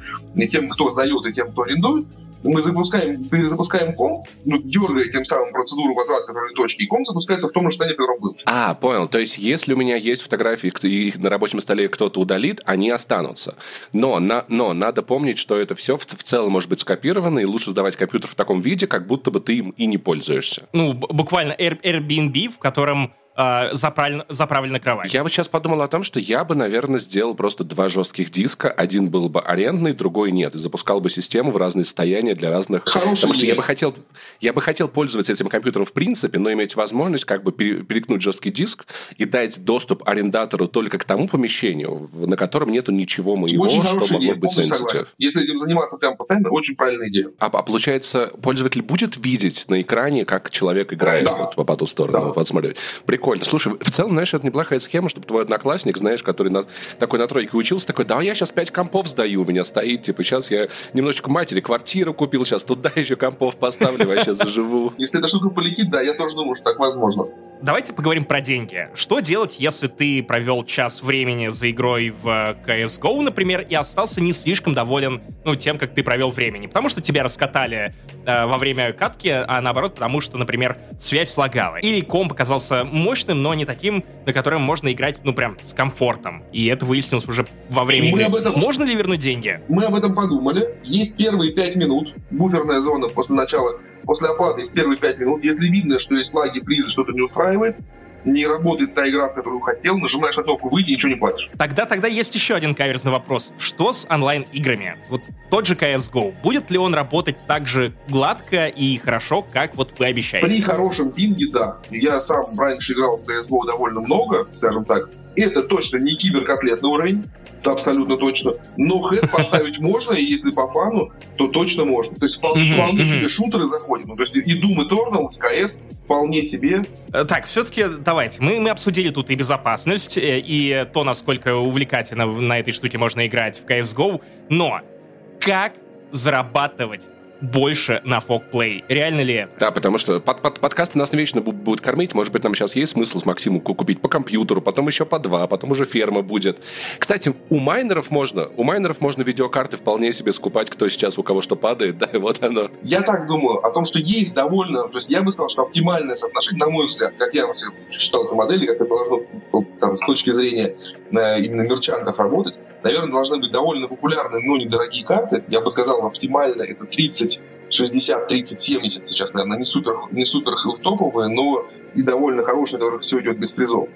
тем, кто сдает и тем, кто арендует, мы запускаем, перезапускаем комп, ну, дергая тем самым процедуру возврата контрольной точки, и комп запускается в том же состоянии, в котором был.
А, понял. То есть, если у меня есть фотографии, и на рабочем столе кто-то удалит, они останутся. Но, на, но надо помнить, что это все в, в целом может быть скопировано, и лучше сдавать компьютер в таком виде, как будто бы ты им и не пользуешься.
Ну, буквально Airbnb, в котором э, заправлена, заправлена кровать.
Я вот сейчас подумал о том, что я бы, наверное, сделал просто два жестких диска. Один был бы арендный, другой нет. И запускал бы систему в разные состояния для разных...
Хорошая
Потому что я бы, хотел, я бы хотел пользоваться этим компьютером в принципе, но иметь возможность как бы перекнуть жесткий диск и дать доступ арендатору только к тому помещению, на котором нету ничего моего,
Очень
что могло
идея,
быть
согласен. Если этим заниматься прямо постоянно, очень правильная идея.
А, а получается, пользователь будет видеть на экране, как человек играет
да.
вот, по ту сторону. Да. Вот смотри. Прикольно. Слушай, в целом, знаешь, это неплохая схема, чтобы твой одноклассник, знаешь, который на, такой на тройке учился, такой, да, я сейчас пять компов сдаю, у меня стоит, типа, сейчас я немножечко матери квартиру купил, сейчас туда [LAUGHS] еще компов поставлю, вообще заживу.
Если эта штука полетит, да, я тоже думаю, что так возможно.
Давайте поговорим про деньги. Что делать, если ты провел час времени за игрой в CSGO, например, и остался не слишком доволен ну, тем, как ты провел времени? Потому что тебя раскатали э, во время катки, а наоборот, потому что, например, связь слагала. Или комп оказался мощным, но не таким, на котором можно играть, ну, прям с комфортом. И это выяснилось уже во время
Мы
игры.
об этом-
Можно ли вернуть деньги?
Мы об этом подумали. Есть первые пять минут, буферная зона после начала, после оплаты есть первые пять минут. Если видно, что есть лаги, фризы, что-то не устраивает, не работает та игра, в которую хотел, нажимаешь на кнопку «Выйти» и ничего не платишь.
Тогда, тогда есть еще один каверзный вопрос. Что с онлайн-играми? Вот тот же CSGO. Будет ли он работать так же гладко и хорошо, как вот вы обещаете?
При хорошем пинге, да. Я сам раньше играл в CSGO довольно много, скажем так. Это точно не киберкотлетный уровень, это абсолютно точно. Но хэт [LAUGHS] поставить можно, и если по фану, то точно можно. То есть вполне, вполне себе шутеры заходят. Ну, то есть и Doom Eternal, и CS вполне себе.
Э, Так, все-таки давайте. Мы, мы обсудили тут и безопасность, э, и то, насколько увлекательно на этой штуке можно играть в CSGO, но как зарабатывать больше на фокплей? Реально ли это?
Да, потому что под, под- подкасты нас вечно бу- будут кормить. Может быть, нам сейчас есть смысл с Максимом ку- купить по компьютеру, потом еще по два, потом уже ферма будет. Кстати, у майнеров можно, у майнеров можно видеокарты вполне себе скупать, кто сейчас у кого что падает, [LAUGHS] да, вот оно.
Я так думаю о том, что есть довольно, то есть я бы сказал, что оптимальное соотношение, на мой взгляд, как я читал эту модель, и как это должно вот, там, с точки зрения э, именно мерчантов работать, наверное, должны быть довольно популярные, но недорогие карты. Я бы сказал, оптимально это 30, 60, 30, 70 сейчас, наверное, не супер, не супер топовые, но и довольно хорошие, которых все идет без призов.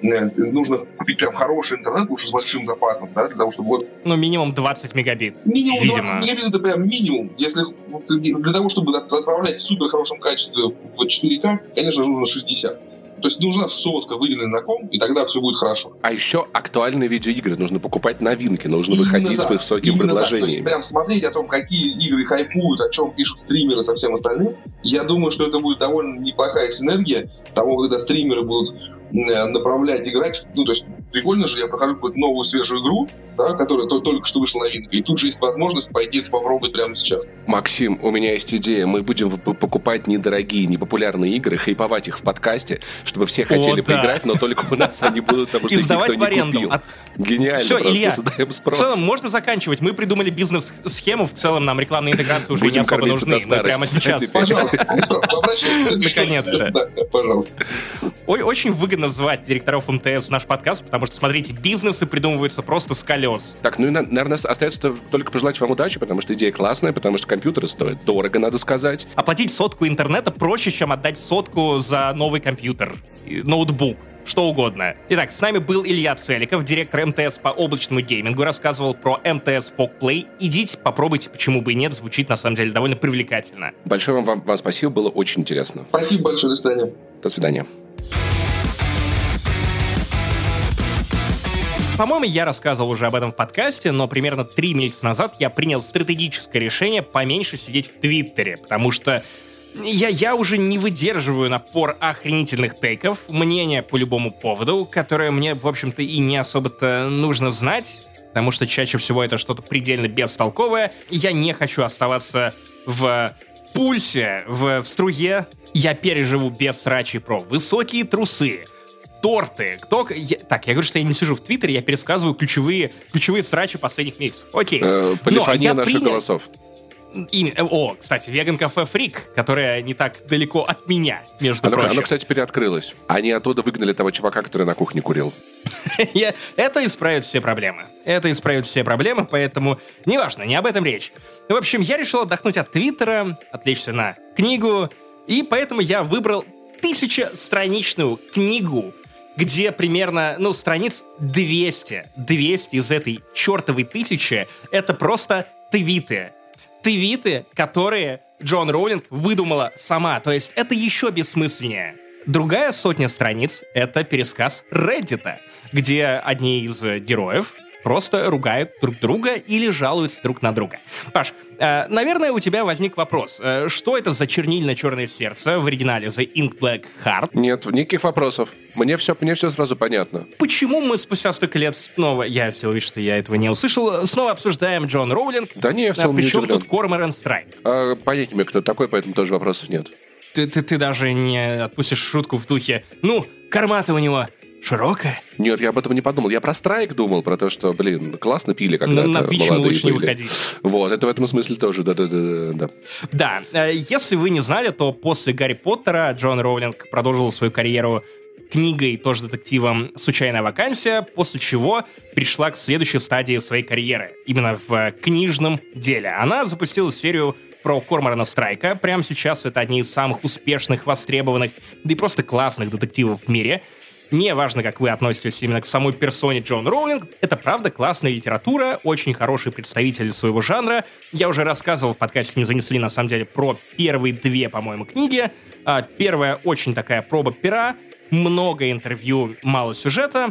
Э, Нужно купить прям хороший интернет, лучше с большим запасом, да, для того, чтобы вот
Ну, минимум 20 мегабит.
Минимум
Видимо.
20 мегабит это прям минимум. Если для того, чтобы от- отправлять в супер хорошем качестве в 4К, конечно же, нужно 60. То есть нужна сотка выделенная на ком, и тогда все будет хорошо.
А еще актуальные видеоигры. Нужно покупать новинки, нужно
Именно
выходить
так.
с.
То есть
предложениями.
прям смотреть о том, какие игры хайпуют, о чем пишут стримеры со всем остальным. Я думаю, что это будет довольно неплохая синергия того, когда стримеры будут направлять, играть. Ну, то есть прикольно же, я прохожу какую-то новую свежую игру, да, которая то- только что вышла новинка, и тут же есть возможность пойти это попробовать прямо сейчас.
Максим, у меня есть идея. Мы будем в- покупать недорогие, непопулярные игры, хайповать их в подкасте, чтобы все хотели
да.
поиграть, но только у нас они будут, потому что их никто
в
не купил.
А
Гениально
Всё,
просто,
Илья,
создаем
В
спрос.
целом, можно заканчивать. Мы придумали бизнес-схему. В целом, нам рекламные интеграции уже не особо нужны. Мы прямо
старости,
сейчас...
Пожалуйста.
Наконец-то.
Пожалуйста.
Ой, очень выгодно звать директоров МТС в наш подкаст, потому что, смотрите, бизнесы придумываются просто с колес.
Так, ну и, на- наверное, остается только пожелать вам удачи, потому что идея классная, потому что компьютеры стоят дорого, надо сказать.
Оплатить сотку интернета проще, чем отдать сотку за новый компьютер, ноутбук, что угодно. Итак, с нами был Илья Целиков, директор МТС по облачному геймингу, рассказывал про МТС Play. Идите, попробуйте, почему бы и нет, звучит на самом деле довольно привлекательно.
Большое вам, вам, вам спасибо, было очень интересно.
Спасибо большое, до свидания.
До свидания.
По-моему, я рассказывал уже об этом в подкасте, но примерно три месяца назад я принял стратегическое решение поменьше сидеть в Твиттере, потому что я, я уже не выдерживаю напор охренительных тейков, мнения по любому поводу, которое мне, в общем-то, и не особо-то нужно знать, потому что чаще всего это что-то предельно бестолковое, и я не хочу оставаться в пульсе, в, в струе. Я переживу без срачей про высокие трусы, торты. Кто... я- Так, я говорю, что я не сижу в Твиттере, я пересказываю ключевые, ключевые срачи последних месяцев. Окей.
Э, полифония наших
принял-
голосов.
Имя... Э, о, кстати, веган-кафе Фрик, которое не так далеко от меня, между
оно,
прочим.
Оно, кстати, переоткрылось. Они оттуда выгнали того чувака, который на кухне курил. [LAUGHS]
Это исправит все проблемы. Это исправит все проблемы, поэтому неважно, не об этом речь. В общем, я решил отдохнуть от Твиттера, отвлечься на книгу, и поэтому я выбрал тысяча-страничную книгу, где примерно, ну, страниц 200. 200 из этой чертовой тысячи — это просто твиты твиты, которые Джон Роулинг выдумала сама. То есть это еще бессмысленнее. Другая сотня страниц — это пересказ Reddit, где одни из героев просто ругают друг друга или жалуются друг на друга. Паш, э, наверное, у тебя возник вопрос. Э, что это за чернильно-черное сердце в оригинале The Ink Black Heart?
Нет, никаких вопросов. Мне все, мне все сразу понятно.
Почему мы спустя столько лет снова, я сделал вид, что я этого не услышал, снова обсуждаем Джон Роулинг?
Да не, я в целом
а,
не
Причем
удивлен.
тут Корморан Страйк?
А, понять мне, кто такой, поэтому тоже вопросов нет.
Ты, ты, ты даже не отпустишь шутку в духе «Ну, корма-то у него широкая?»
Нет, я об этом не подумал. Я про страйк думал, про то, что, блин, классно пили когда-то
На Twitch
молодые
лучше не
были.
выходить.
Вот, это в этом смысле тоже, да-да-да.
Да, э, если вы не знали, то после Гарри Поттера Джон Роулинг продолжил свою карьеру книгой, тоже детективом «Случайная вакансия», после чего пришла к следующей стадии своей карьеры, именно в книжном деле. Она запустила серию про Корморана Страйка. Прямо сейчас это одни из самых успешных, востребованных, да и просто классных детективов в мире. Не важно, как вы относитесь именно к самой персоне Джон Роулинг, это правда классная литература, очень хороший представитель своего жанра. Я уже рассказывал в подкасте «Не занесли», на самом деле, про первые две, по-моему, книги. А, первая очень такая проба пера, много интервью, мало сюжета.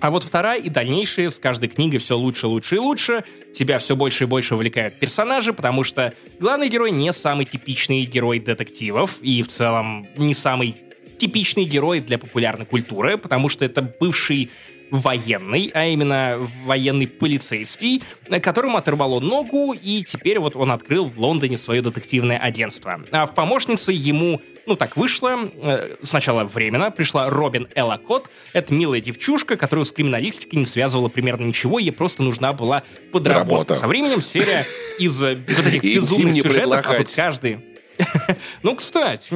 А вот вторая и дальнейшие с каждой книгой все лучше, лучше и лучше. Тебя все больше и больше увлекают персонажи, потому что главный герой не самый типичный герой детективов и в целом не самый типичный герой для популярной культуры, потому что это бывший военный, а именно военный полицейский, которому оторвало ногу, и теперь вот он открыл в Лондоне свое детективное агентство. А в помощнице ему, ну так вышло, э, сначала временно пришла Робин Эллакот, это милая девчушка, которую с криминалистикой не связывала примерно ничего, ей просто нужна была подработка.
Работа.
Со временем серия из э, вот этих [LAUGHS] безумных сюжетов, а тут каждый [LAUGHS] ну, кстати,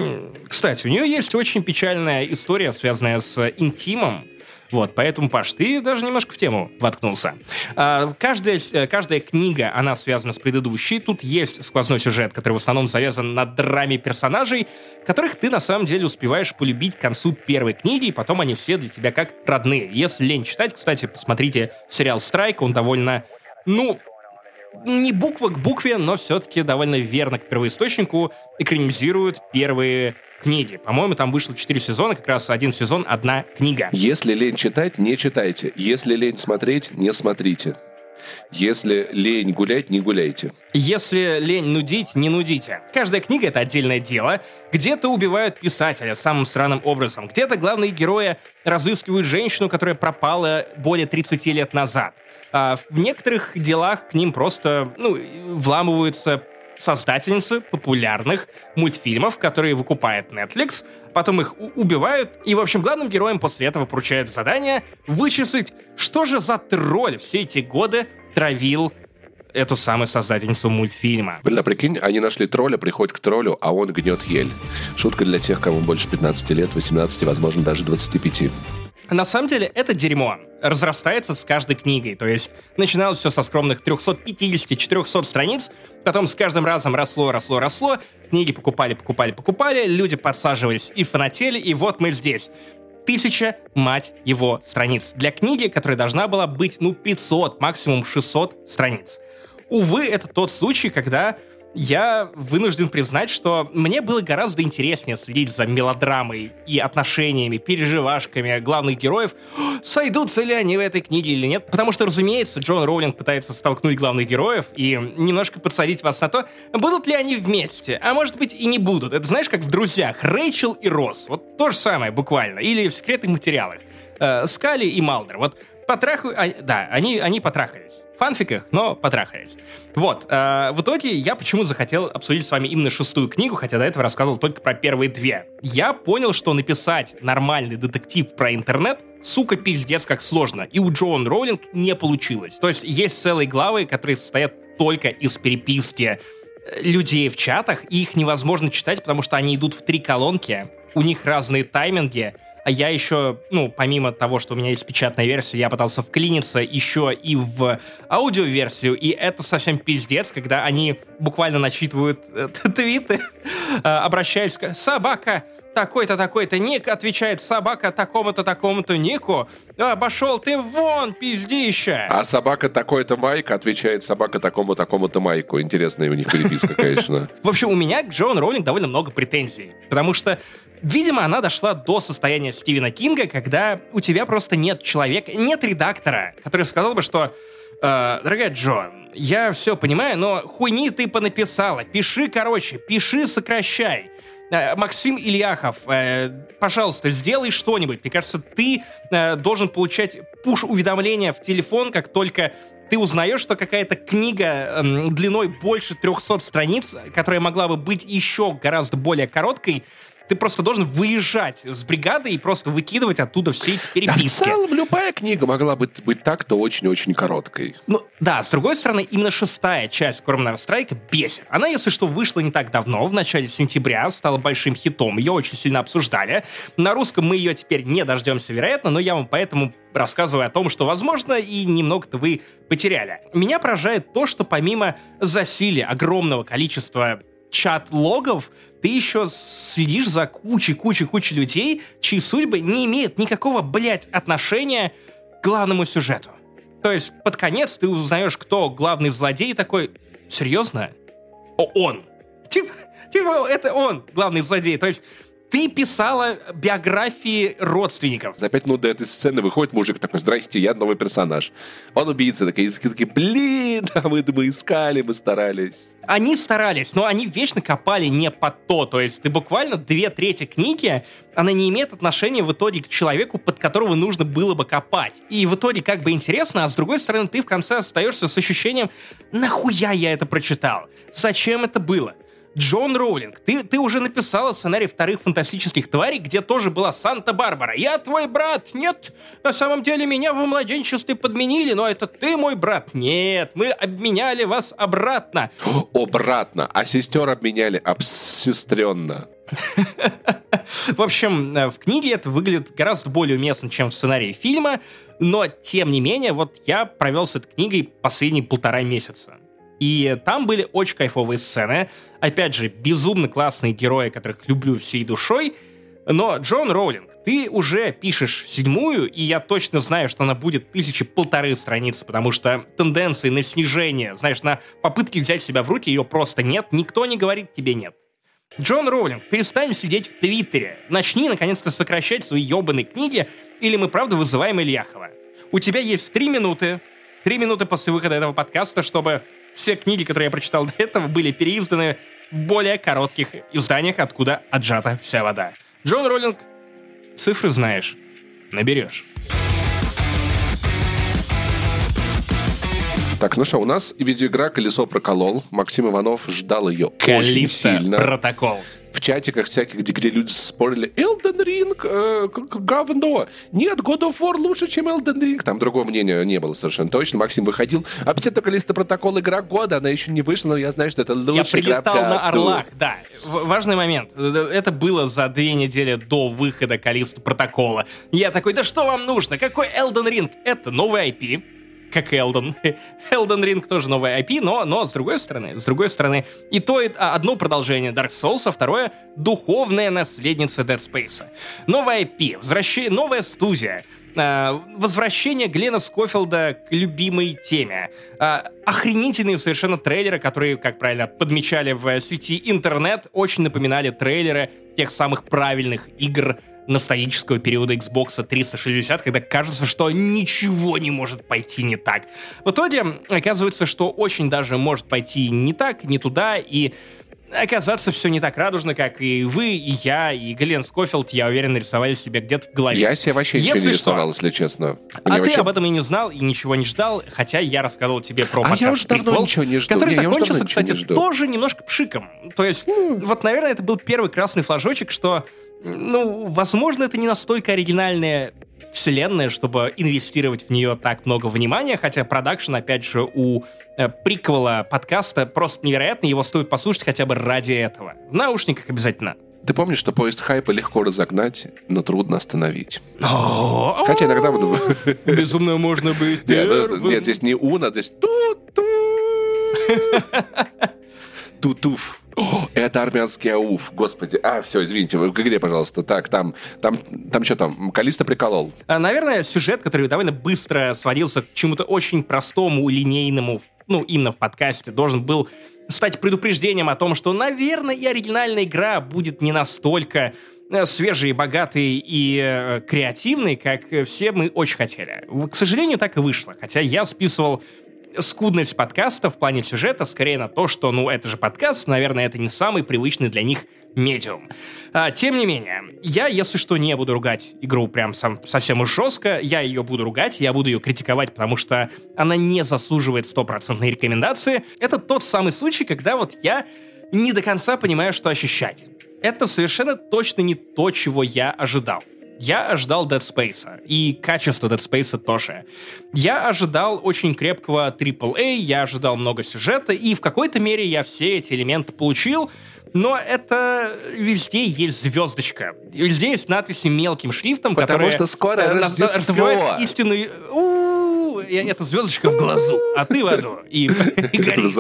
кстати, у нее есть очень печальная история, связанная с интимом. Вот, поэтому, Паш, ты даже немножко в тему воткнулся. А, каждая, э, каждая книга, она связана с предыдущей. Тут есть сквозной сюжет, который в основном завязан на драме персонажей, которых ты на самом деле успеваешь полюбить к концу первой книги, и потом они все для тебя как родные. Если лень читать, кстати, посмотрите сериал «Страйк», он довольно, ну, не буква к букве, но все-таки довольно верно к первоисточнику экранизируют первые книги. По-моему, там вышло 4 сезона, как раз один сезон, одна книга.
Если лень читать, не читайте. Если лень смотреть, не смотрите. Если лень гулять, не гуляйте.
Если лень нудить, не нудите. Каждая книга — это отдельное дело. Где-то убивают писателя самым странным образом. Где-то главные герои разыскивают женщину, которая пропала более 30 лет назад. А в некоторых делах к ним просто ну, вламываются создательницы популярных мультфильмов, которые выкупает Netflix, потом их убивают, и, в общем, главным героям после этого поручают задание вычислить, что же за тролль все эти годы травил эту самую создательницу мультфильма.
Блин, а прикинь, они нашли тролля, приходят к троллю, а он гнет ель. Шутка для тех, кому больше 15 лет, 18, возможно, даже 25.
На самом деле, это дерьмо разрастается с каждой книгой. То есть начиналось все со скромных 350-400 страниц, потом с каждым разом росло, росло, росло, книги покупали, покупали, покупали, люди подсаживались и фанатели, и вот мы здесь. Тысяча, мать его, страниц. Для книги, которая должна была быть, ну, 500, максимум 600 страниц. Увы, это тот случай, когда я вынужден признать, что мне было гораздо интереснее следить за мелодрамой и отношениями, переживашками главных героев, сойдутся ли они в этой книге или нет. Потому что, разумеется, Джон Роулинг пытается столкнуть главных героев и немножко подсадить вас на то, будут ли они вместе, а может быть и не будут. Это знаешь, как в «Друзьях» Рэйчел и Росс. Вот то же самое буквально. Или в «Секретных материалах». Э, Скали и Малдер. Вот потрахают... а, да, они, они потрахались. Фанфиках, но потрахались. Вот. Э, в итоге я почему захотел обсудить с вами именно шестую книгу, хотя до этого рассказывал только про первые две. Я понял, что написать нормальный детектив про интернет, сука, пиздец, как сложно. И у Джоан Роулинг не получилось. То есть есть целые главы, которые состоят только из переписки людей в чатах, и их невозможно читать, потому что они идут в три колонки, у них разные тайминги, а я еще, ну, помимо того, что у меня есть печатная версия, я пытался вклиниться еще и в аудиоверсию, и это совсем пиздец, когда они буквально начитывают э, [LAUGHS] твиты, э, обращаясь к «Собака, такой-то, такой-то ник, отвечает собака такому-то, такому-то нику. Обошел ты вон, пиздища.
А собака такой-то Майк отвечает собака такому такому-то Майку. Интересная у них переписка, конечно. [LAUGHS]
В общем, у меня к Джоан Роулинг довольно много претензий. Потому что, видимо, она дошла до состояния Стивена Кинга, когда у тебя просто нет человека, нет редактора, который сказал бы, что э, дорогая Джон, я все понимаю, но хуйни ты понаписала. Пиши короче, пиши сокращай. Э, Максим Ильяхов, э, пожалуйста, сделай что-нибудь. Мне кажется, ты э, должен получать пуш-уведомления в телефон, как только ты узнаешь, что какая-то книга э, длиной больше 300 страниц, которая могла бы быть еще гораздо более короткой, ты просто должен выезжать с бригады и просто выкидывать оттуда все эти переписки. Да, в
целом, любая книга могла быть, быть так-то очень-очень короткой.
Ну, да, с другой стороны, именно шестая часть Кормнера Страйка бесит. Она, если что, вышла не так давно, в начале сентября, стала большим хитом, ее очень сильно обсуждали. На русском мы ее теперь не дождемся, вероятно, но я вам поэтому рассказываю о том, что, возможно, и немного-то вы потеряли. Меня поражает то, что помимо засилия огромного количества чат-логов, ты еще следишь за кучей-кучей-кучей людей, чьи судьбы не имеют никакого, блядь, отношения к главному сюжету. То есть под конец ты узнаешь, кто главный злодей, такой, серьезно? О, он. Типа, типа, это он, главный злодей. То есть ты писала биографии родственников.
За пять минут до этой сцены выходит мужик такой, здрасте, я новый персонаж. Он убийца, такие, такие блин, [LAUGHS] а мы, мы искали, мы старались.
Они старались, но они вечно копали не под то. То есть ты буквально две трети книги, она не имеет отношения в итоге к человеку, под которого нужно было бы копать. И в итоге как бы интересно, а с другой стороны ты в конце остаешься с ощущением, нахуя я это прочитал? Зачем это было? Джон Роулинг, ты, ты уже написала сценарий вторых фантастических тварей, где тоже была Санта-Барбара. Я твой брат. Нет, на самом деле меня в младенчестве подменили, но это ты мой брат. Нет, мы обменяли вас обратно. [GASPS]
Обратно. А сестер обменяли обсестренно. [LAUGHS]
В общем, э, в книге это выглядит гораздо более уместно, чем в сценарии фильма, но, тем не менее, вот я провел с этой книгой последние полтора месяца. И там были очень кайфовые сцены. Опять же, безумно классные герои, которых люблю всей душой. Но, Джон Роулинг, ты уже пишешь седьмую, и я точно знаю, что она будет тысячи полторы страницы, потому что тенденции на снижение, знаешь, на попытки взять себя в руки ее просто нет, никто не говорит тебе нет. Джон Роулинг, перестань сидеть в Твиттере. Начни, наконец-то, сокращать свои ебаные книги, или мы правда вызываем Ильяхова. У тебя есть три минуты, три минуты после выхода этого подкаста, чтобы все книги, которые я прочитал до этого, были переизданы в более коротких изданиях, откуда отжата вся вода. Джон Роллинг, цифры знаешь, наберешь.
Так, ну что, у нас видеоигра «Колесо проколол». Максим Иванов ждал ее очень сильно.
протокол
в чатиках всяких, где, где люди спорили, Elden Ring э, говно. Нет, God of War лучше, чем Elden Ring. Там другого мнения не было совершенно точно. Максим выходил. А все только листа протокол игра года, она еще не вышла, но я знаю, что это
игра
Я прилетал
на Орлах, да. Важный момент. Это было за две недели до выхода Калиста протокола. Я такой, да что вам нужно? Какой Elden Ring? Это новый IP как Элден. [LAUGHS] Elden Ring тоже новая IP, но, но с другой стороны, с другой стороны, и то и а, одно продолжение Dark Souls, а второе — духовная наследница Dead Space. Новая IP, возвращение, новая студия, Uh, возвращение Глена Скофилда к любимой теме. Uh, охренительные совершенно трейлеры, которые, как правильно подмечали в сети интернет, очень напоминали трейлеры тех самых правильных игр ностальгического периода Xbox 360, когда кажется, что ничего не может пойти не так. В итоге оказывается, что очень даже может пойти не так, не туда, и оказаться все не так радужно, как и вы, и я, и Глен Скофилд, я уверен, нарисовали себе где-то в голове.
Я себе вообще если ничего не рисовал, что, если честно.
Мне
а
вообще... ты об этом и не знал, и ничего не ждал, хотя я рассказывал тебе про
а я уже давно прикол, ничего не жду.
Который
я
закончился, кстати, не тоже немножко пшиком. То есть, mm. вот, наверное, это был первый красный флажочек, что ну, возможно, это не настолько оригинальная вселенная, чтобы инвестировать в нее так много внимания, хотя продакшн, опять же, у э, приквела подкаста просто невероятно, его стоит послушать хотя бы ради этого. В наушниках обязательно.
Ты помнишь, что поезд хайпа легко разогнать, но трудно остановить? Хотя иногда...
Безумно можно быть
Нет, здесь не уна, здесь ту-ту. [LAUGHS] Тутуф. О, это армянский ауф, господи. А, все, извините, вы где, пожалуйста? Так, там, там, там что там? Калиста приколол.
А, наверное, сюжет, который довольно быстро сводился к чему-то очень простому, линейному, ну, именно в подкасте, должен был стать предупреждением о том, что, наверное, и оригинальная игра будет не настолько э, свежий, богатый и э, креативный, как все мы очень хотели. К сожалению, так и вышло. Хотя я списывал скудность подкаста в плане сюжета скорее на то, что, ну, это же подкаст, наверное, это не самый привычный для них медиум. А, тем не менее, я, если что, не буду ругать игру прям сам, совсем уж жестко, я ее буду ругать, я буду ее критиковать, потому что она не заслуживает стопроцентной рекомендации. Это тот самый случай, когда вот я не до конца понимаю, что ощущать. Это совершенно точно не то, чего я ожидал. Я ожидал Dead Space, и качество Dead Space тоже. Я ожидал очень крепкого AAA, я ожидал много сюжета, и в какой-то мере я все эти элементы получил, но это везде есть звездочка. Везде есть надписи мелким шрифтом,
Потому что скоро э, Рождество.
истинную... Это звездочка в глазу, а ты в аду. И, [LAUGHS] и горишь.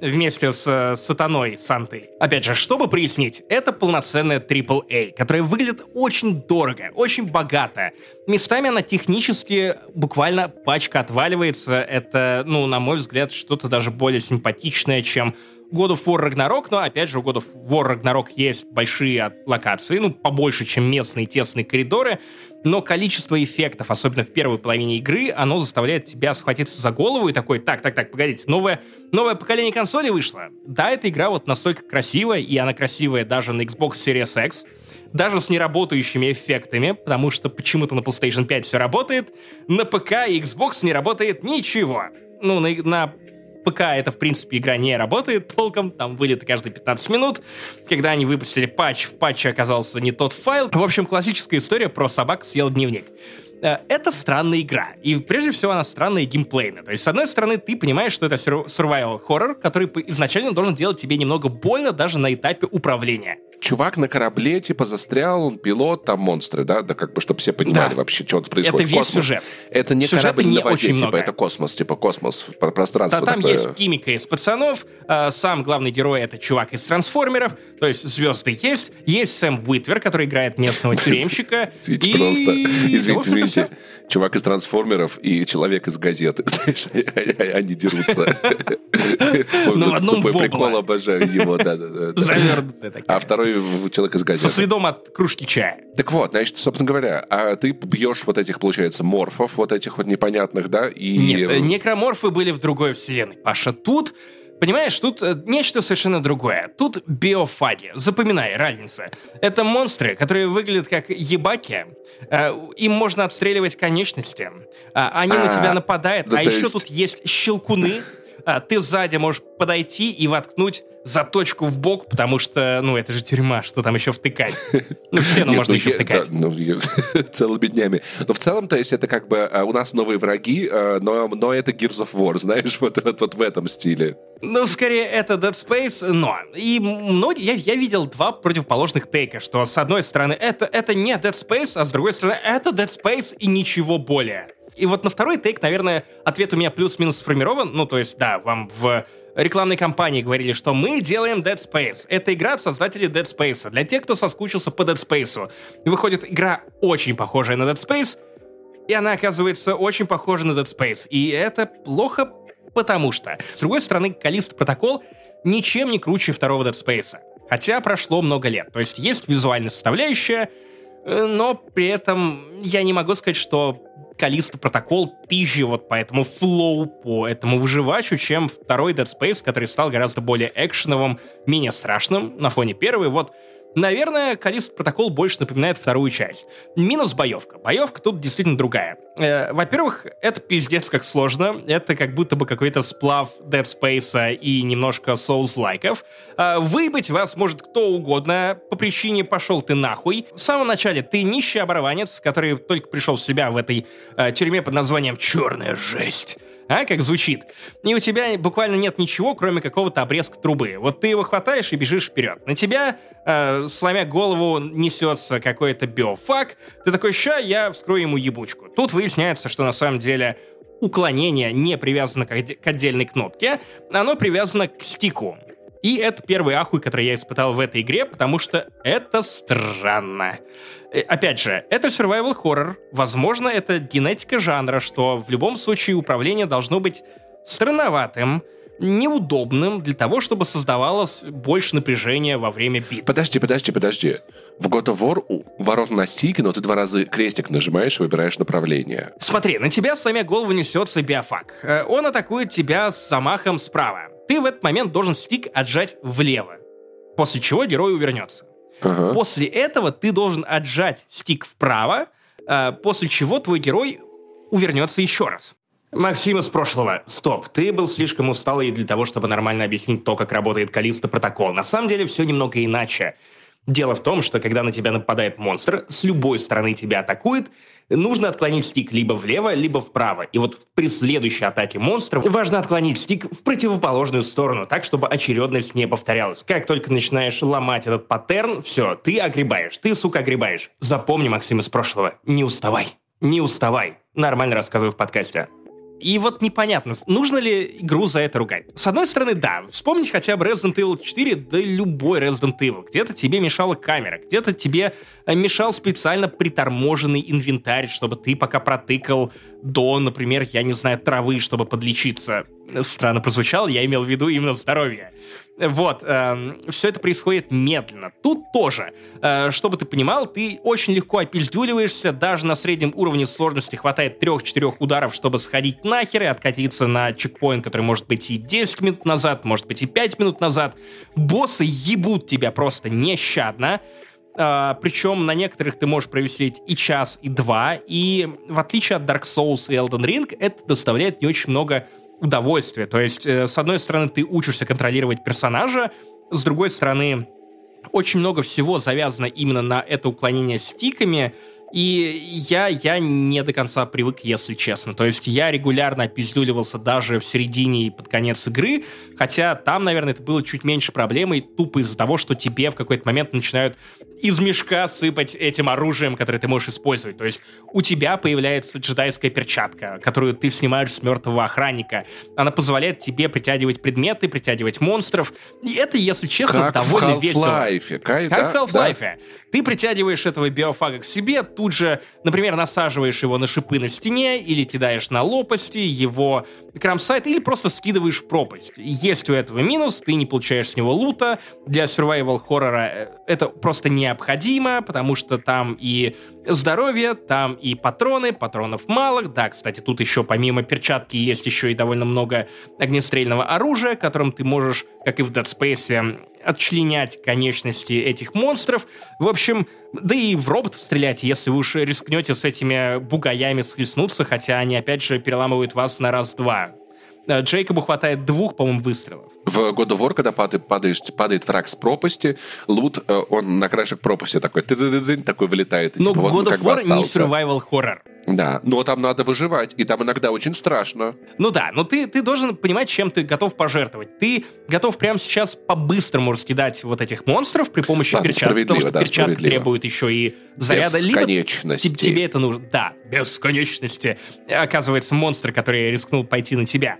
Вместе с э, Сатаной, Сантой. Опять же, чтобы прояснить, это полноценная AAA, которая выглядит очень дорого, очень богато. Местами она технически буквально пачка отваливается. Это, ну, на мой взгляд, что-то даже более симпатичное, чем God of War Ragnarok, но, опять же, у God of War Ragnarok есть большие локации, ну, побольше, чем местные тесные коридоры, но количество эффектов, особенно в первой половине игры, оно заставляет тебя схватиться за голову и такой, так, так, так, погодите, новое, новое поколение консолей вышло. Да, эта игра вот настолько красивая, и она красивая даже на Xbox Series X, даже с неработающими эффектами, потому что почему-то на PlayStation 5 все работает, на ПК и Xbox не работает ничего. Ну, на, на ПК это, в принципе, игра не работает толком, там вылеты каждые 15 минут. Когда они выпустили патч, в патче оказался не тот файл. В общем, классическая история про собак съел дневник это странная игра. И прежде всего она странная геймплейно. То есть, с одной стороны, ты понимаешь, что это survival horror, который изначально должен делать тебе немного больно даже на этапе управления
чувак на корабле, типа, застрял, он пилот, там монстры, да? Да, как бы, чтобы все понимали да. вообще, что происходит.
Это весь космос. сюжет.
Это не
Сюжета
корабль
не
на воде,
очень
типа,
много.
это космос, типа, космос, пространство.
Да, там
такое.
есть химика из пацанов, э, сам главный герой — это чувак из трансформеров, то есть звезды есть, есть Сэм Уитвер, который играет местного [LAUGHS] тюремщика.
Извините, извините, извините, чувак из трансформеров и человек из газеты, [LAUGHS] знаешь, они дерутся. [LAUGHS]
Ну, в одном
прикол, обожаю его, да-да-да.
Завернутый
А второй человек из газеты.
Со следом от кружки чая.
Так вот, значит, собственно говоря, а ты бьешь вот этих, получается, морфов, вот этих вот непонятных, да? И...
Нет, некроморфы были в другой вселенной. Паша, тут Понимаешь, тут э, нечто совершенно другое. Тут биофаги. Запоминай, разница. Это монстры, которые выглядят как ебаки. Э, им можно отстреливать конечности. А, они на тебя нападают. а еще тут есть щелкуны. А, ты сзади можешь подойти и воткнуть заточку в бок, потому что, ну, это же тюрьма, что там еще втыкать? [LAUGHS] Ну, в стену можно еще втыкать.
Ну, [LAUGHS] целыми днями. Но в целом, то есть, это как бы а, у нас новые враги, а, но, это Gears of War, знаешь, [LAUGHS] вот в этом стиле.
Ну, скорее, это Dead Space, но... И многие, я, я видел два противоположных тейка, что с одной стороны это, это не Dead Space, а с другой стороны это Dead Space и ничего более. И вот на второй тейк, наверное, ответ у меня плюс-минус сформирован. Ну, то есть, да, вам в рекламной кампании говорили, что мы делаем Dead Space. Это игра от создателей Dead Space. Для тех, кто соскучился по Dead Space. Выходит игра очень похожая на Dead Space, и она оказывается очень похожа на Dead Space. И это плохо, потому что, с другой стороны, Калист Протокол ничем не круче второго Dead Space. Хотя прошло много лет. То есть есть визуальная составляющая, э, но при этом я не могу сказать, что Калиста протокол пизже вот по этому флоу, по этому выживачу, чем второй Dead Space, который стал гораздо более экшеновым, менее страшным на фоне первой. Вот Наверное, Калист протокол больше напоминает вторую часть. Минус боевка. Боевка тут действительно другая. Э, во-первых, это пиздец как сложно. Это как будто бы какой-то сплав Dead Space и немножко Souls-лайков. Э, выебать вас может кто угодно по причине «пошел ты нахуй». В самом начале ты нищий оборванец, который только пришел в себя в этой э, тюрьме под названием «Черная жесть» а, как звучит. И у тебя буквально нет ничего, кроме какого-то обрезка трубы. Вот ты его хватаешь и бежишь вперед. На тебя, э, сломя голову, несется какой-то биофак. Ты такой, ща, я вскрою ему ебучку. Тут выясняется, что на самом деле уклонение не привязано к отдельной кнопке, оно привязано к стику. И это первый ахуй, который я испытал в этой игре, потому что это странно. Э, опять же, это survival horror. Возможно, это генетика жанра, что в любом случае управление должно быть странноватым, неудобным для того, чтобы создавалось больше напряжения во время бит.
Подожди, подожди, подожди. В God of War у ворот на стике, но ты два раза крестик нажимаешь и выбираешь направление.
Смотри, на тебя сломя голову несется биофак. Э, он атакует тебя с замахом справа. Ты в этот момент должен стик отжать влево, после чего герой увернется. Ага. После этого ты должен отжать стик вправо, э, после чего твой герой увернется еще раз. Максим из прошлого. Стоп, ты был слишком усталый для того, чтобы нормально объяснить то, как работает Калиста протокол. На самом деле все немного иначе. Дело в том, что когда на тебя нападает монстр, с любой стороны тебя атакует, нужно отклонить стик либо влево, либо вправо. И вот при следующей атаке монстра важно отклонить стик в противоположную сторону, так, чтобы очередность не повторялась. Как только начинаешь ломать этот паттерн, все, ты огребаешь, ты, сука, огребаешь. Запомни, Максим, из прошлого, не уставай, не уставай. Нормально рассказываю в подкасте. И вот непонятно, нужно ли игру за это ругать. С одной стороны, да, вспомнить хотя бы Resident Evil 4, да любой Resident Evil. Где-то тебе мешала камера, где-то тебе э, мешал специально приторможенный инвентарь, чтобы ты пока протыкал до, например, я не знаю, травы, чтобы подлечиться. Странно прозвучало, я имел в виду именно здоровье. Вот, э, все это происходит медленно. Тут тоже, э, чтобы ты понимал, ты очень легко опиздюливаешься, даже на среднем уровне сложности хватает 3-4 ударов, чтобы сходить нахер и откатиться на чекпоинт, который может быть и 10 минут назад, может быть и 5 минут назад. Боссы ебут тебя просто нещадно. Uh, причем на некоторых ты можешь провести и час, и два, и в отличие от Dark Souls и Elden Ring, это доставляет не очень много удовольствие. То есть, э, с одной стороны, ты учишься контролировать персонажа, с другой стороны, очень много всего завязано именно на это уклонение стиками, и я, я не до конца привык, если честно. То есть я регулярно опиздюливался даже в середине и под конец игры, хотя там, наверное, это было чуть меньше проблемой, тупо из-за того, что тебе в какой-то момент начинают из мешка сыпать этим оружием, которое ты можешь использовать. То есть у тебя появляется джедайская перчатка, которую ты снимаешь с мертвого охранника. Она позволяет тебе притягивать предметы, притягивать монстров. И это, если честно,
как
довольно
в
весело.
Как,
как да, в Half-Life. Да. Ты притягиваешь этого биофага к себе, тут же, например, насаживаешь его на шипы на стене или кидаешь на лопасти, его крамсайт или просто скидываешь в пропасть. Есть у этого минус, ты не получаешь с него лута. Для survival хоррора э, это просто необходимо, потому что там и здоровье, там и патроны, патронов мало. Да, кстати, тут еще помимо перчатки есть еще и довольно много огнестрельного оружия, которым ты можешь, как и в Dead Space, отчленять конечности этих монстров. В общем, да и в роботов стрелять, если вы уж рискнете с этими бугаями схлестнуться, хотя они, опять же, переламывают вас на раз-два. Э, Джейкобу хватает двух, по-моему, выстрелов.
В God of War, когда падает, падаешь, падает враг с пропасти, лут, э, он на краешек пропасти такой, ты -ты -ты такой вылетает.
И, Но типа, God вот of War не survival horror.
Да, но там надо выживать, и там иногда очень страшно.
Ну да, но ты, ты должен понимать, чем ты готов пожертвовать. Ты готов прямо сейчас по-быстрому раскидать вот этих монстров при помощи Ладно, перчаток, потому что да, перчатки требуют еще и заряда.
Бесконечности.
Либо тебе это нужно. Да, бесконечности. Оказывается, монстр, который рискнул пойти на тебя.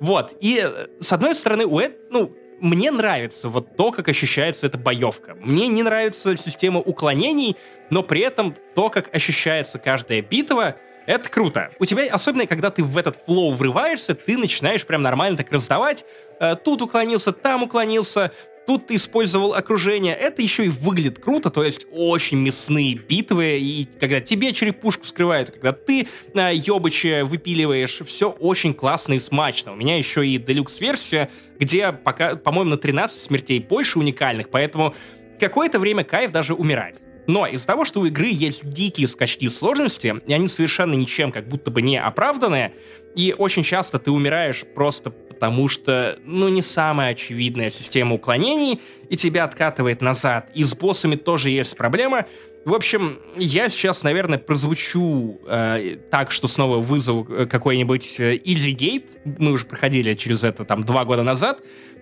Вот, и э, с одной стороны, у Эд, ну, мне нравится вот то, как ощущается эта боевка. Мне не нравится система уклонений, но при этом то, как ощущается каждая битва, это круто. У тебя, особенно когда ты в этот флоу врываешься, ты начинаешь прям нормально так раздавать. Э, тут уклонился, там уклонился, тут ты использовал окружение. Это еще и выглядит круто, то есть очень мясные битвы, и когда тебе черепушку скрывают, когда ты э, ёбыча выпиливаешь, все очень классно и смачно. У меня еще и делюкс-версия, где пока, по-моему, на 13 смертей больше уникальных, поэтому какое-то время кайф даже умирать. Но из-за того, что у игры есть дикие скачки сложности, и они совершенно ничем как будто бы не оправданные, и очень часто ты умираешь просто потому, что, ну, не самая очевидная система уклонений, и тебя откатывает назад. И с боссами тоже есть проблема. В общем, я сейчас, наверное, прозвучу э, так, что снова вызову э, какой-нибудь э, Easy Gate. Мы уже проходили через это там два года назад.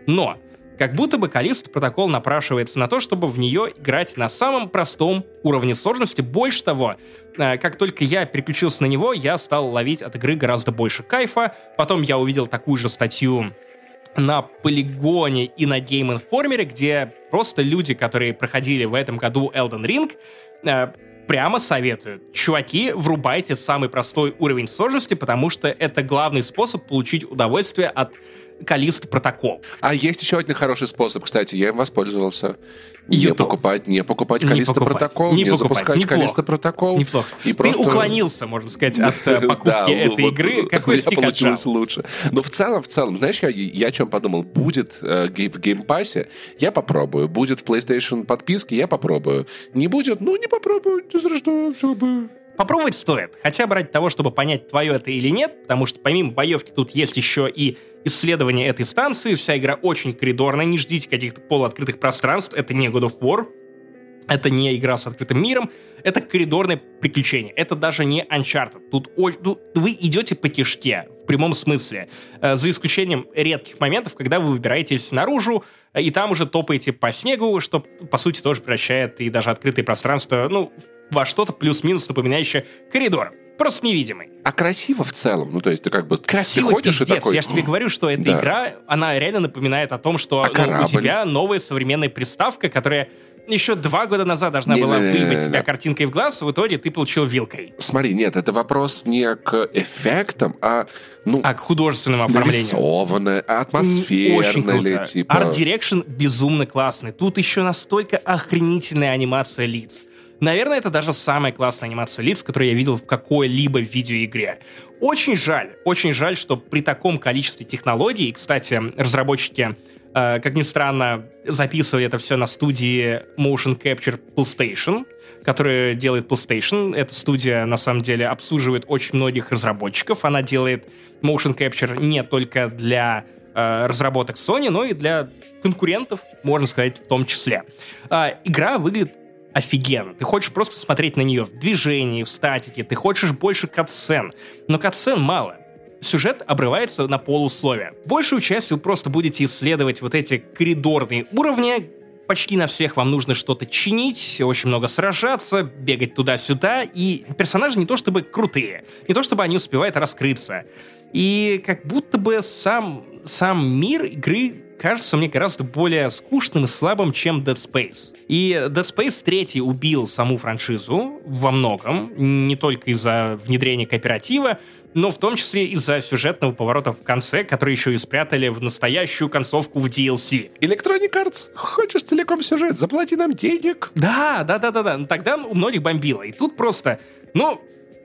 Но как будто бы Калист протокол напрашивается на то, чтобы в нее играть на самом простом уровне сложности. Больше того, э, как только я переключился на него, я стал ловить от игры гораздо больше кайфа. Потом я увидел такую же статью на Полигоне и на Game Informer, где просто люди, которые проходили в этом году Elden Ring, э, прямо советуют. Чуваки, врубайте самый простой уровень сложности, потому что это главный способ получить удовольствие от Callisto Protocol.
А есть еще один хороший способ, кстати, я им воспользовался. Не покупать, не покупать Callisto Protocol, не, не запускать Callisto Protocol.
Неплохо. И просто... Ты уклонился, можно сказать, от э, [LAUGHS] покупки этой игры. Какой [LAUGHS]
стик получилось лучше. Но в целом, в целом, знаешь, я, о чем подумал? Будет э, в Game Pass'е, я попробую. Будет в PlayStation подписке, я попробую. Не будет, ну не попробую, не что, все бы
попробовать стоит. Хотя бы ради того, чтобы понять, твое это или нет, потому что помимо боевки тут есть еще и исследование этой станции. Вся игра очень коридорная, не ждите каких-то полуоткрытых пространств. Это не God of War, это не игра с открытым миром, это коридорное приключение. Это даже не Uncharted. Тут, тут вы идете по кишке, в прямом смысле. Э, за исключением редких моментов, когда вы выбираетесь наружу, и там уже топаете по снегу, что, по сути, тоже превращает и даже открытые пространства, ну, во что-то плюс-минус напоминающее коридор. Просто невидимый.
А красиво в целом? Ну, то есть ты как бы
красиво
ты ходишь
пиздец.
и такой...
Я же тебе говорю, что эта да. игра, она реально напоминает о том, что
а
ну, у тебя новая современная приставка, которая еще два года назад должна не, была выебать тебя картинкой в глаз, в итоге ты получил вилкой.
Смотри, нет, это вопрос не к эффектам, а ну,
а к художественному оформлению.
Нарисованное, атмосферное ли, типа...
Art Direction безумно классный. Тут еще настолько охренительная анимация лиц. Наверное, это даже самая классная анимация лиц, которую я видел в какой-либо видеоигре. Очень жаль, очень жаль, что при таком количестве технологий, кстати, разработчики, как ни странно, записывали это все на студии Motion Capture PlayStation, которая делает PlayStation. Эта студия, на самом деле, обслуживает очень многих разработчиков. Она делает Motion Capture не только для э, разработок Sony, но и для конкурентов, можно сказать, в том числе. Э, игра выглядит офигенно. Ты хочешь просто смотреть на нее в движении, в статике, ты хочешь больше катсцен, но катсцен мало. Сюжет обрывается на полусловие. Большую часть вы просто будете исследовать вот эти коридорные уровни, почти на всех вам нужно что-то чинить, очень много сражаться, бегать туда-сюда, и персонажи не то чтобы крутые, не то чтобы они успевают раскрыться. И как будто бы сам, сам мир игры кажется мне гораздо более скучным и слабым, чем Dead Space. И Dead Space 3 убил саму франшизу во многом, не только из-за внедрения кооператива, но в том числе из-за сюжетного поворота в конце, который еще и спрятали в настоящую концовку в DLC.
Electronic Arts, хочешь целиком сюжет, заплати нам денег.
Да, да, да, да, да. Тогда у многих бомбило. И тут просто, ну,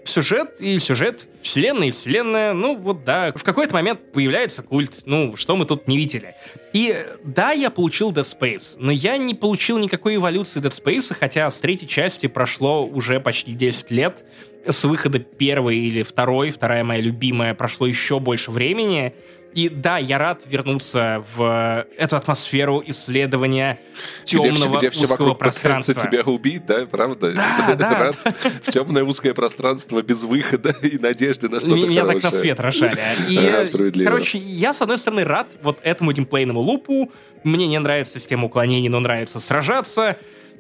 сюжет и сюжет, вселенная и вселенная, ну вот да, в какой-то момент появляется культ, ну что мы тут не видели. И да, я получил Dead Space, но я не получил никакой эволюции Dead Space, хотя с третьей части прошло уже почти 10 лет, с выхода первой или второй, вторая моя любимая, прошло еще больше времени, и да, я рад вернуться в эту атмосферу исследования темного где, где все вокруг пространства.
тебя убить, да, правда?
Да, [LAUGHS] да.
Рад в темное узкое пространство без выхода [LAUGHS] и надежды на что-то
Меня
хорошее.
так на свет рожали. И, [LAUGHS] короче, я, с одной стороны, рад вот этому геймплейному лупу. Мне не нравится система уклонений, но нравится сражаться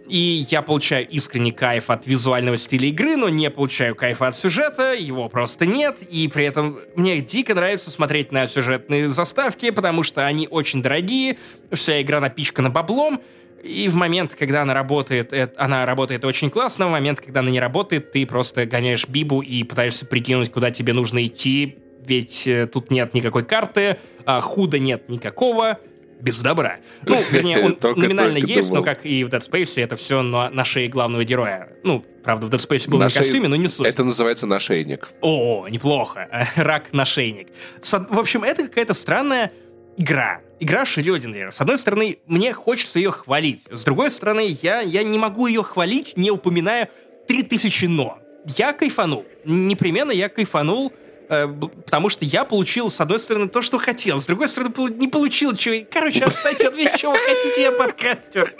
и я получаю искренний кайф от визуального стиля игры, но не получаю кайфа от сюжета, его просто нет, и при этом мне дико нравится смотреть на сюжетные заставки, потому что они очень дорогие, вся игра напичкана баблом, и в момент, когда она работает, она работает очень классно, в момент, когда она не работает, ты просто гоняешь бибу и пытаешься прикинуть, куда тебе нужно идти, ведь э, тут нет никакой карты, а худа нет никакого, без добра. [LAUGHS] Ну, вернее, он номинально есть, но как и в Dead Space, это все на, шее главного героя. Ну, правда, в Dead Space был на, костюме, но не суть.
Это называется нашейник.
О, неплохо. [LAUGHS] Рак-нашейник. В общем, это какая-то странная игра. игра Шрёдингер. С одной стороны, мне хочется ее хвалить. С другой стороны, я, я не могу ее хвалить, не упоминая 3000 «но». Я кайфанул. Непременно я кайфанул, потому что я получил, с одной стороны, то, что хотел, с другой стороны, не получил, что... Короче, [LAUGHS] оставьте ответ, что вы хотите, я подкастер.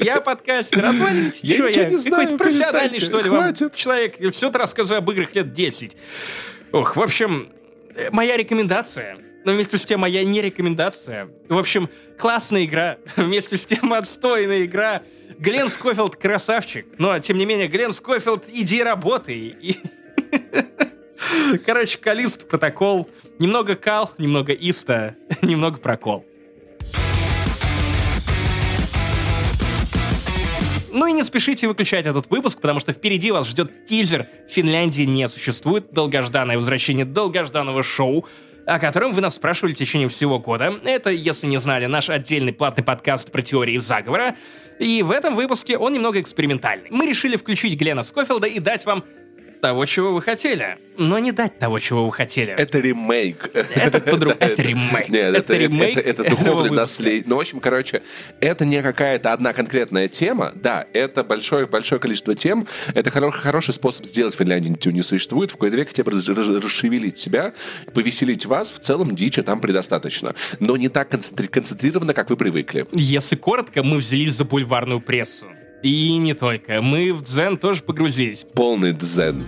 Я подкастер, отвалите.
Я ничего не знаю,
Какой-то профессиональный, что ли, вам человек, все это рассказываю об играх лет 10. Ох, в общем, э, моя рекомендация, но вместе с тем моя не рекомендация. В общем, классная игра, [LAUGHS] вместе с тем отстойная игра. Глен Скофилд красавчик, но тем не менее, Глен Скофилд, иди работай. [LAUGHS] [LAUGHS] Короче, Калист протокол. Немного кал, немного иста, [LAUGHS] немного прокол. Ну и не спешите выключать этот выпуск, потому что впереди вас ждет тизер «Финляндии не существует», долгожданное возвращение долгожданного шоу, о котором вы нас спрашивали в течение всего года. Это, если не знали, наш отдельный платный подкаст про теории заговора. И в этом выпуске он немного экспериментальный. Мы решили включить Глена Скофилда и дать вам того, чего вы хотели, но не дать того, чего вы хотели.
Это ремейк.
Это подруг- это ремейк.
Нет,
Это ремейк
это-
выпуска.
наследие. Ну, в общем, короче, это не какая-то одна конкретная тема. Да, это большое, большое количество тем. Это хоро- хороший способ сделать Финляндию не существует. В какой-то век хотя бы раз- раз- расшевелить себя, повеселить вас. В целом дичи там предостаточно. Но не так концентри- концентрированно, как вы привыкли.
Если коротко, мы взялись за бульварную прессу. И не только. Мы в дзен тоже погрузились.
Полный дзен.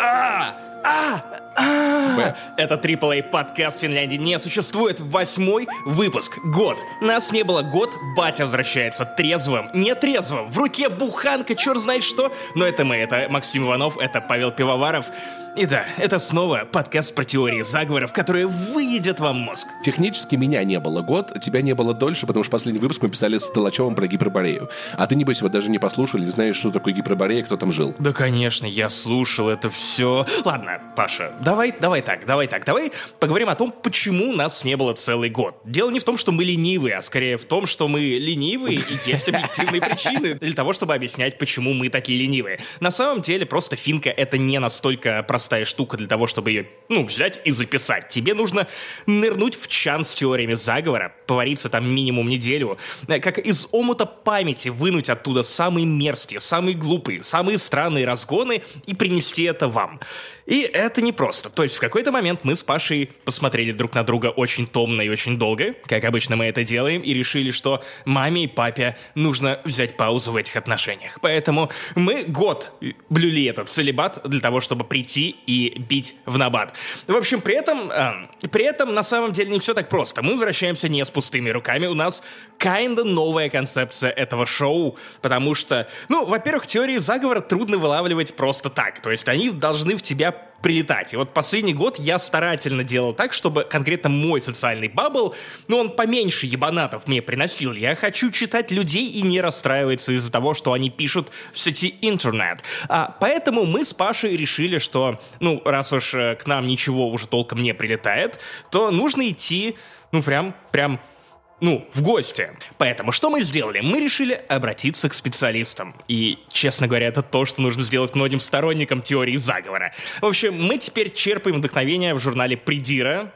А! А! А! Это AAA подкаст Финляндии не существует. Восьмой выпуск. Год. Нас не было год. Батя возвращается трезвым. Не трезвым. В руке буханка, черт знает что. Но это мы. Это Максим Иванов. Это Павел Пивоваров. И да, это снова подкаст про теории заговоров, которые выедят вам мозг.
Технически меня не было год, тебя не было дольше, потому что последний выпуск мы писали с Толачевым про гиперборею. А ты, небось, его даже не послушал, не знаешь, что такое гиперборея, кто там жил.
Да, конечно, я слушал это все. Ладно, Паша, давай, давай так, давай так, давай поговорим о том, почему нас не было целый год. Дело не в том, что мы ленивые, а скорее в том, что мы ленивые, и есть объективные причины для того, чтобы объяснять, почему мы такие ленивые. На самом деле, просто финка — это не настолько простая штука для того, чтобы ее, ну, взять и записать. Тебе нужно нырнуть в чан с теориями заговора, повариться там минимум неделю, э, как из омута памяти вынуть оттуда самые мерзкие, самые глупые, самые странные разгоны и принести это вам. И это непросто. То есть в какой-то момент мы с Пашей посмотрели друг на друга очень томно и очень долго, как обычно мы это делаем, и решили, что маме и папе нужно взять паузу в этих отношениях. Поэтому мы год блюли этот целебат для того, чтобы прийти и бить в набат. В общем, при этом, э, при этом на самом деле не все так просто. Мы возвращаемся не с пустыми руками. У нас kinda новая концепция этого шоу, потому что, ну, во-первых, теории заговора трудно вылавливать просто так. То есть они должны в тебя прилетать. И вот последний год я старательно делал так, чтобы конкретно мой социальный бабл, ну, он поменьше ебанатов мне приносил. Я хочу читать людей и не расстраиваться из-за того, что они пишут в сети интернет. А, поэтому мы с Пашей решили, что, ну, раз уж э, к нам ничего уже толком не прилетает, то нужно идти, ну, прям, прям ну, в гости. Поэтому что мы сделали? Мы решили обратиться к специалистам. И, честно говоря, это то, что нужно сделать многим сторонникам теории заговора. В общем, мы теперь черпаем вдохновение в журнале «Придира»,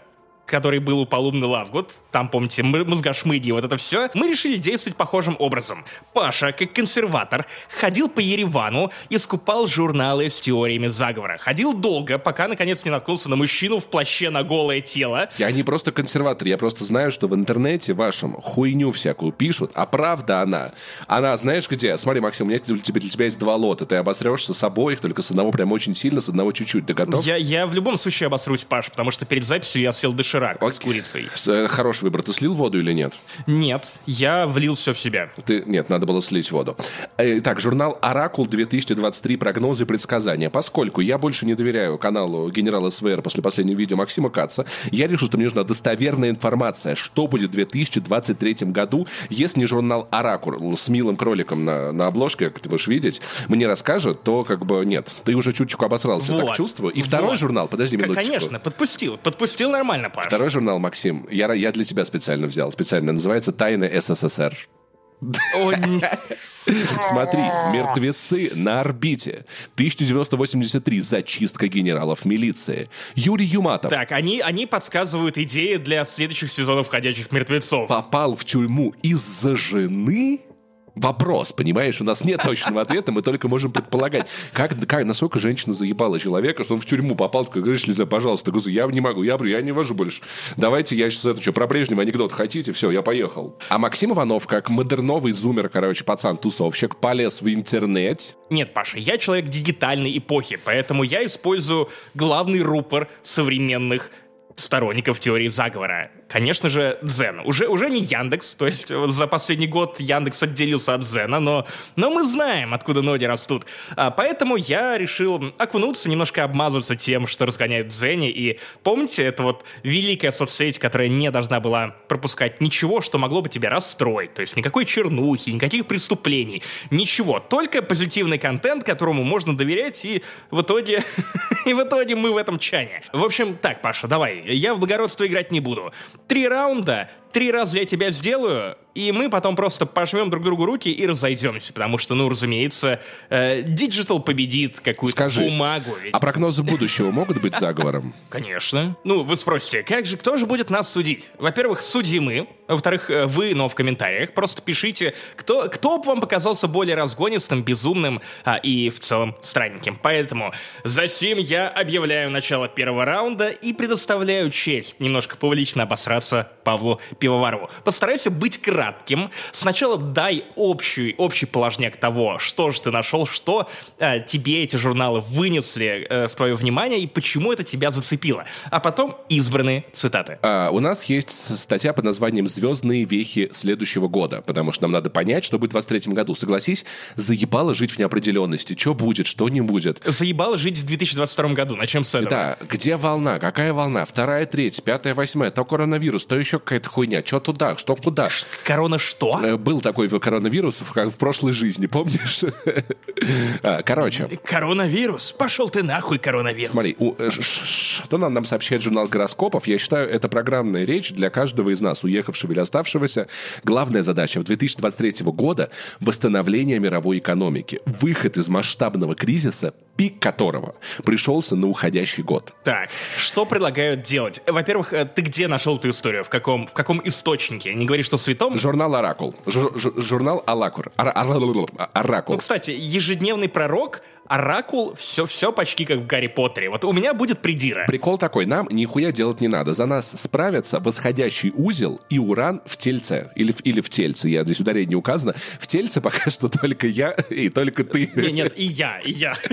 который был у Полумны Лавгуд, там, помните, мозгошмыги, вот это все, мы решили действовать похожим образом. Паша, как консерватор, ходил по Еревану и скупал журналы с теориями заговора. Ходил долго, пока, наконец, не наткнулся на мужчину в плаще на голое тело,
Я не просто консерватор, я просто знаю, что в интернете вашем хуйню всякую пишут, а правда она. Она, знаешь где? Смотри, Максим, у меня для тебя, для тебя есть два лота. Ты обосрешься с обоих, только с одного прям очень сильно, с одного чуть-чуть. Ты готов?
Я, я в любом случае обосрусь, Паш, потому что перед записью я съел доширак
Окей.
курицей.
С- э, Хороший выбор. Ты слил воду или нет?
Нет, я влил все в себя.
Ты... Нет, надо было слить воду. Итак, журнал «Оракул» 2023. Прогнозы и предсказания. Поскольку я больше не доверяю каналу генерала СВР после последнего видео Максима Каца, я решил, что мне нужна достоверная информация, что будет в 2023 году, если не журнал «Оракул» с милым кроликом на, на обложке, как ты можешь видеть, мне расскажет, то как бы нет. Ты уже чуточку обосрался, я так
Вот.
чувствую. И второй
Вот.
журнал, подожди минуточку.
Конечно, подпустил. Подпустил нормально, Паш.
Второй журнал, Максим, я, я для тебя специально взял. Специально называется «Тайны СССР». [LAUGHS] Смотри, мертвецы на орбите. 1983. Зачистка генералов милиции. Юрий Юматов
Так, они, они подсказывают идеи для следующих сезонов «Ходячих мертвецов».
попал в тюрьму из-за жены? Вопрос, понимаешь, у нас нет точного ответа, мы только можем предполагать, как, как насколько женщина заебала человека, что он в тюрьму попал, такой, говоришь, Лиза, пожалуйста, говорю, я не могу, я, я не вожу больше. Давайте я сейчас это что, про Брежнева анекдот хотите? Все, я поехал. А Максим Иванов, как модерновый зумер, короче, пацан-тусовщик, полез в интернет,
Нет, Паша, я человек дигитальной эпохи, поэтому я использую главный рупор современных сторонников теории заговора. Конечно же, Дзен. Уже, уже не Яндекс, то есть вот за последний год Яндекс отделился от Дзена, но, но мы знаем, откуда ноги растут. А, поэтому я решил окунуться, немножко обмазываться тем, что разгоняют в Дзене. И помните, это вот великая соцсеть, которая не должна была пропускать ничего, что могло бы тебя расстроить. То есть никакой чернухи, никаких преступлений, ничего. Только позитивный контент, которому можно доверять, и в итоге, [LAUGHS] и в итоге мы в этом чане. В общем, так, Паша, давай, я в благородство играть не буду. Три раунда, три раза я тебя сделаю, и мы потом просто пожмем друг другу руки и разойдемся, потому что, ну, разумеется, э, Digital победит какую-то бумагу. ведь-
а прогнозы будущего могут быть заговором? [LAUGHS]
Конечно. Ну, вы спросите, как же, кто же будет нас судить? Во-первых, судьи мы. Во-вторых, э, вы, но в комментариях. Просто пишите, кто, кто бы вам показался более разгонистым, безумным а, и в целом странненьким. Поэтому за сим я объявляю начало первого раунда и предоставляю честь немножко публично обосраться Павлу Пивоварову. Постарайся быть кратким. Сначала дай общий, общий положняк того, что же ты нашел, что э, тебе эти журналы вынесли э, в твое внимание и почему это тебя зацепило. А потом избранные цитаты.
А, у нас есть статья под названием «Звездные вехи следующего года», потому что нам надо понять, что будет в 23 году. Согласись, заебало жить в неопределенности. Что будет, что не будет.
Заебало жить в 2022 году. Начнем с этого.
Да, где волна, какая волна, вторая, третья, пятая, восьмая, то коронавирус, то еще какая-то хуйня, что туда, что куда.
Корона что?
Э, Был такой коронавирус как в прошлой жизни, [LAUGHS] помнишь? А, Короче,
Коронавирус? Пошел ты нахуй, коронавирус.
Смотри, э, что нам, нам сообщает журнал гороскопов, я считаю, это программная речь для каждого из нас, уехавшего или оставшегося. Главная задача в 2023 года – восстановление мировой экономики, выход из масштабного кризиса, пик которого пришелся на уходящий год.
Так, что предлагают делать? Во-первых, э, ты где нашел эту историю? В каком, в каком источнике? Не говори, что в святом?
Журнал «Оракул». Жу- жу- журнал «Алакур». Ора- «Оракул».
Ну, кстати, ежедневный пророк, оракул, все, все почти как в Гарри Поттере. Вот у меня будет придира.
Прикол такой, нам нихуя делать не надо. За нас справятся восходящий узел и уран в тельце. Или, в- или в тельце, я здесь ударение не указано. В тельце пока что только я [LAUGHS] и только ты.
Не, нет, и я, и я. [LAUGHS]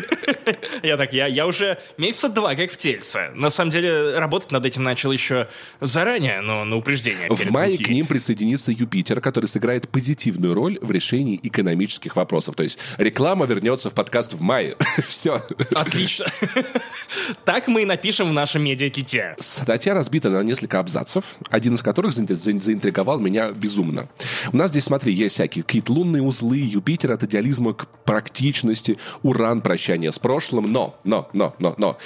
Я так, я, я уже месяца два как в тельце. На самом деле, работать над этим начал еще заранее, но на упреждение.
В мае к ним присоединится Юпитер, который сыграет позитивную роль в решении экономических вопросов. То есть реклама вернется в подкаст в мае. [LAUGHS] Все.
Отлично. [LAUGHS] Так мы и напишем в нашем медиаките.
Статья разбита на несколько абзацев, один из которых заин- заин- заинтриговал меня безумно. У нас здесь, смотри, есть всякие какие-то лунные узлы, Юпитер от идеализма к практичности, Уран прощание с прошлым, но, но, но, но, но.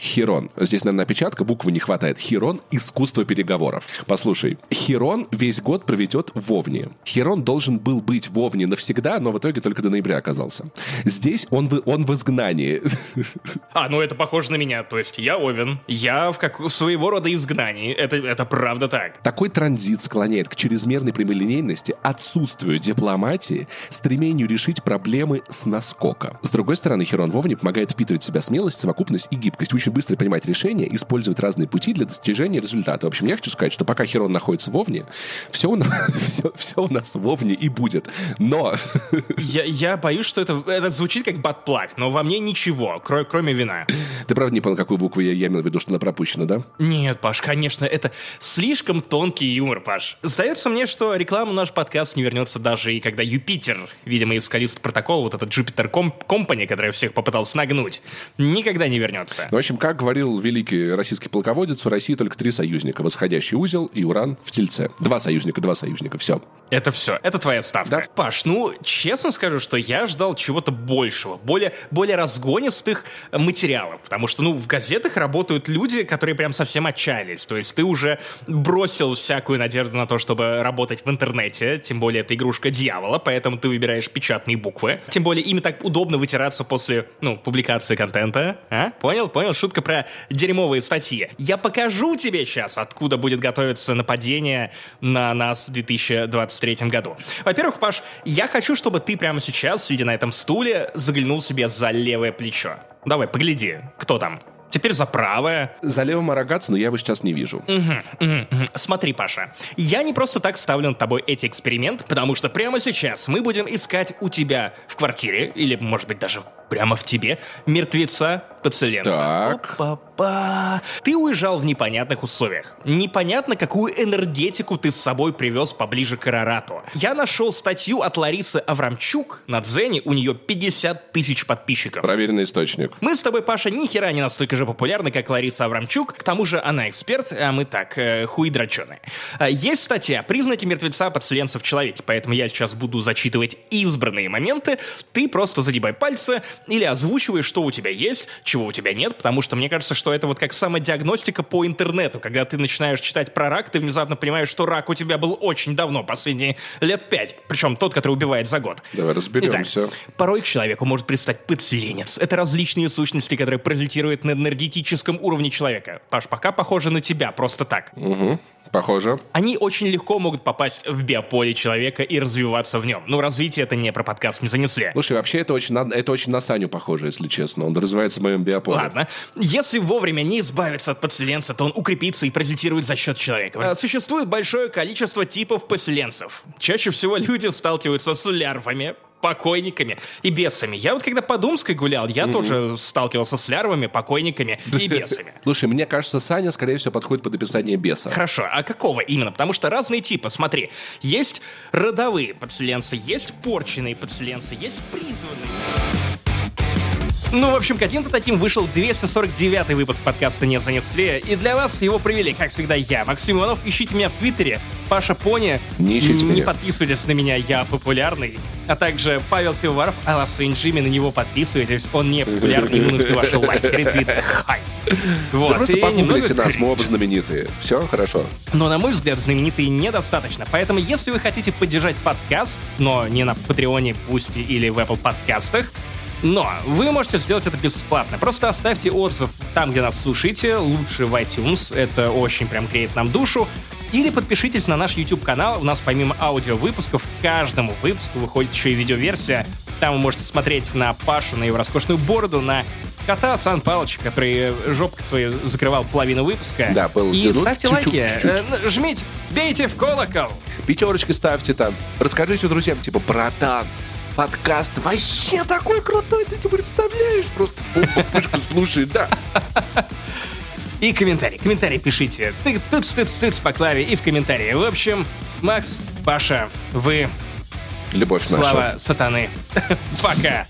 Хирон. Здесь, наверное, опечатка, буквы не хватает. Хирон – искусство переговоров. Послушай, Хирон весь год проведет в Овне. Хирон должен был быть в Овне навсегда, но в итоге только до ноября оказался. Здесь он в, он в изгнании. [LAUGHS]
А, ну это похоже на меня. То есть я Овен, я в как своего рода изгнании. Это, это правда так.
Такой транзит склоняет к чрезмерной прямолинейности, отсутствию дипломатии, стремлению решить проблемы с наскока. С другой стороны, Херон Вовне помогает впитывать в себя смелость, совокупность и гибкость, очень быстро принимать решения, использовать разные пути для достижения результата. В общем, я хочу сказать, что пока Херон находится в Овне, все у нас, [LAUGHS] все, все у нас в Овне и будет. Но [LAUGHS]
Я, я боюсь, что это, это звучит как батплак, но во мне ничего, кро- кроме вина.
ты правда не понял, какую букву я, я имел в виду, что она пропущена, да?
Нет, Паш, конечно, это слишком тонкий юмор, Паш. Сдается мне, что реклама наш подкаст не вернется даже и когда Юпитер, видимо, из Калист протокол, вот этот Jupiter Comp- Company, который всех попытался нагнуть, никогда не вернется.
Ну, в общем, Как говорил великий российский полководец, у России только три союзника. Восходящий узел и Уран в Тельце. Два союзника, два союзника, все.
Это все, это твоя ставка.
Да.
Паш, ну, честно скажу, что я ждал чего-то большего, более, более разгонистых материалов, потому что, ну, в газетах работают люди, которые прям совсем отчаялись, то есть ты уже бросил всякую надежду на то, чтобы работать в интернете, тем более это игрушка дьявола, поэтому ты выбираешь печатные буквы, тем более ими так удобно вытираться после, ну, публикации контента, а? Понял, понял, шутка про дерьмовые статьи. Я покажу тебе сейчас, откуда будет готовиться нападение на нас в 2023 году. Во-первых, Паш, я хочу, чтобы ты прямо сейчас, сидя на этом стуле, заглянул себе за левое плечо. Давай, погляди, кто там. Теперь за правое.
За левым арогаться, но я его сейчас не вижу.
Мгм, мгм, мгм. Смотри, Паша, я не просто так ставлю над тобой эти эксперименты, потому что прямо сейчас мы будем искать у тебя в квартире, или, может быть, даже прямо в тебе, мертвеца подселенца.
Так.
Опа-па. Ты уезжал в непонятных условиях. Непонятно, какую энергетику ты с собой привез поближе к Арарату. Я нашел статью от Ларисы Аврамчук на Дзене, у нее 50 тысяч подписчиков.
Проверенный источник.
Мы с тобой, Паша, ни хера не настолько же популярны, как Лариса Аврамчук. К тому же она эксперт, а мы так, э, хуи дроченые. А, Есть статья «Признаки мертвеца подселенца в человеке», поэтому я сейчас буду зачитывать избранные моменты. Ты просто загибай пальцы или озвучивай, что у тебя есть, чего у тебя нет, потому что мне кажется, что это вот как самодиагностика по интернету. Когда ты начинаешь читать про рак, ты внезапно понимаешь, что рак у тебя был очень давно, последние лет пять. Причем тот, который убивает за год.
Давай разберемся.
Итак, порой к человеку может предстать подселенец. Это различные сущности, которые паразитируют на энергетическом уровне человека. Паш, пока похоже на тебя, просто так.
Угу. Похоже.
Они очень легко могут попасть в биополе человека и развиваться в нем. Ну, развитие это не про подкаст не занесли.
Слушай, вообще это очень, это очень на Саню похоже, если честно. Он развивается в моем биополе.
Ладно. Если вовремя не избавиться от подселенца, то он укрепится и паразитирует за счет человека. А, Существует большое количество типов поселенцев. Чаще всего люди сталкиваются с лярвами, покойниками и бесами. Я вот когда по Думской гулял, я тоже сталкивался с лярвами, покойниками [LAUGHS] и бесами.
Слушай, мне кажется, Саня, скорее всего, подходит под описание беса.
Хорошо, а какого именно? Потому что разные типы. Смотри, есть родовые подселенцы, есть порченные подселенцы, есть призванные. Ну, в общем, каким-то таким вышел 249 выпуск подкаста «Не занесли», и для вас его провели, как всегда, я, Максим Иванов. Ищите меня в Твиттере, Паша Пони.
Не ищите
Не
меня.
подписывайтесь на меня, я популярный. А также Павел Пивоваров, I love Saint Jimmy, на него подписывайтесь, он не популярный, ему нужны ваши лайки, ретвиты, хай. Вот,
Да просто
и
погуглите нас, мы оба знаменитые. Все, хорошо.
но, на мой взгляд, знаменитые недостаточно. Поэтому, если вы хотите поддержать подкаст, но не на Патреоне, Пусти или в Apple подкастах, но вы можете сделать это бесплатно. Просто оставьте отзыв там, где нас слушаете, лучше в iTunes, это очень прям греет нам душу. Или подпишитесь на наш YouTube-канал, у нас помимо аудиовыпусков, каждому выпуску выходит еще и видеоверсия. Там вы можете смотреть на Пашу, на его роскошную бороду, на кота Сан Палыч, который жопкой своей закрывал половину выпуска.
Да, был
И
ну,
ставьте
чуть-чуть,
лайки,
чуть-чуть.
э, жмите, бейте в колокол.
Пятерочки ставьте там. Расскажите друзьям, типа, братан, подкаст вообще такой крутой, ты не представляешь. Просто бомба, пушка, слушай, да.
И комментарий, комментарий пишите. Ты тыц тыц тыц по клаве и в комментарии. В общем, Макс, Паша, вы,
Любовь наша.
слава сатаны. [LAUGHS] Пока.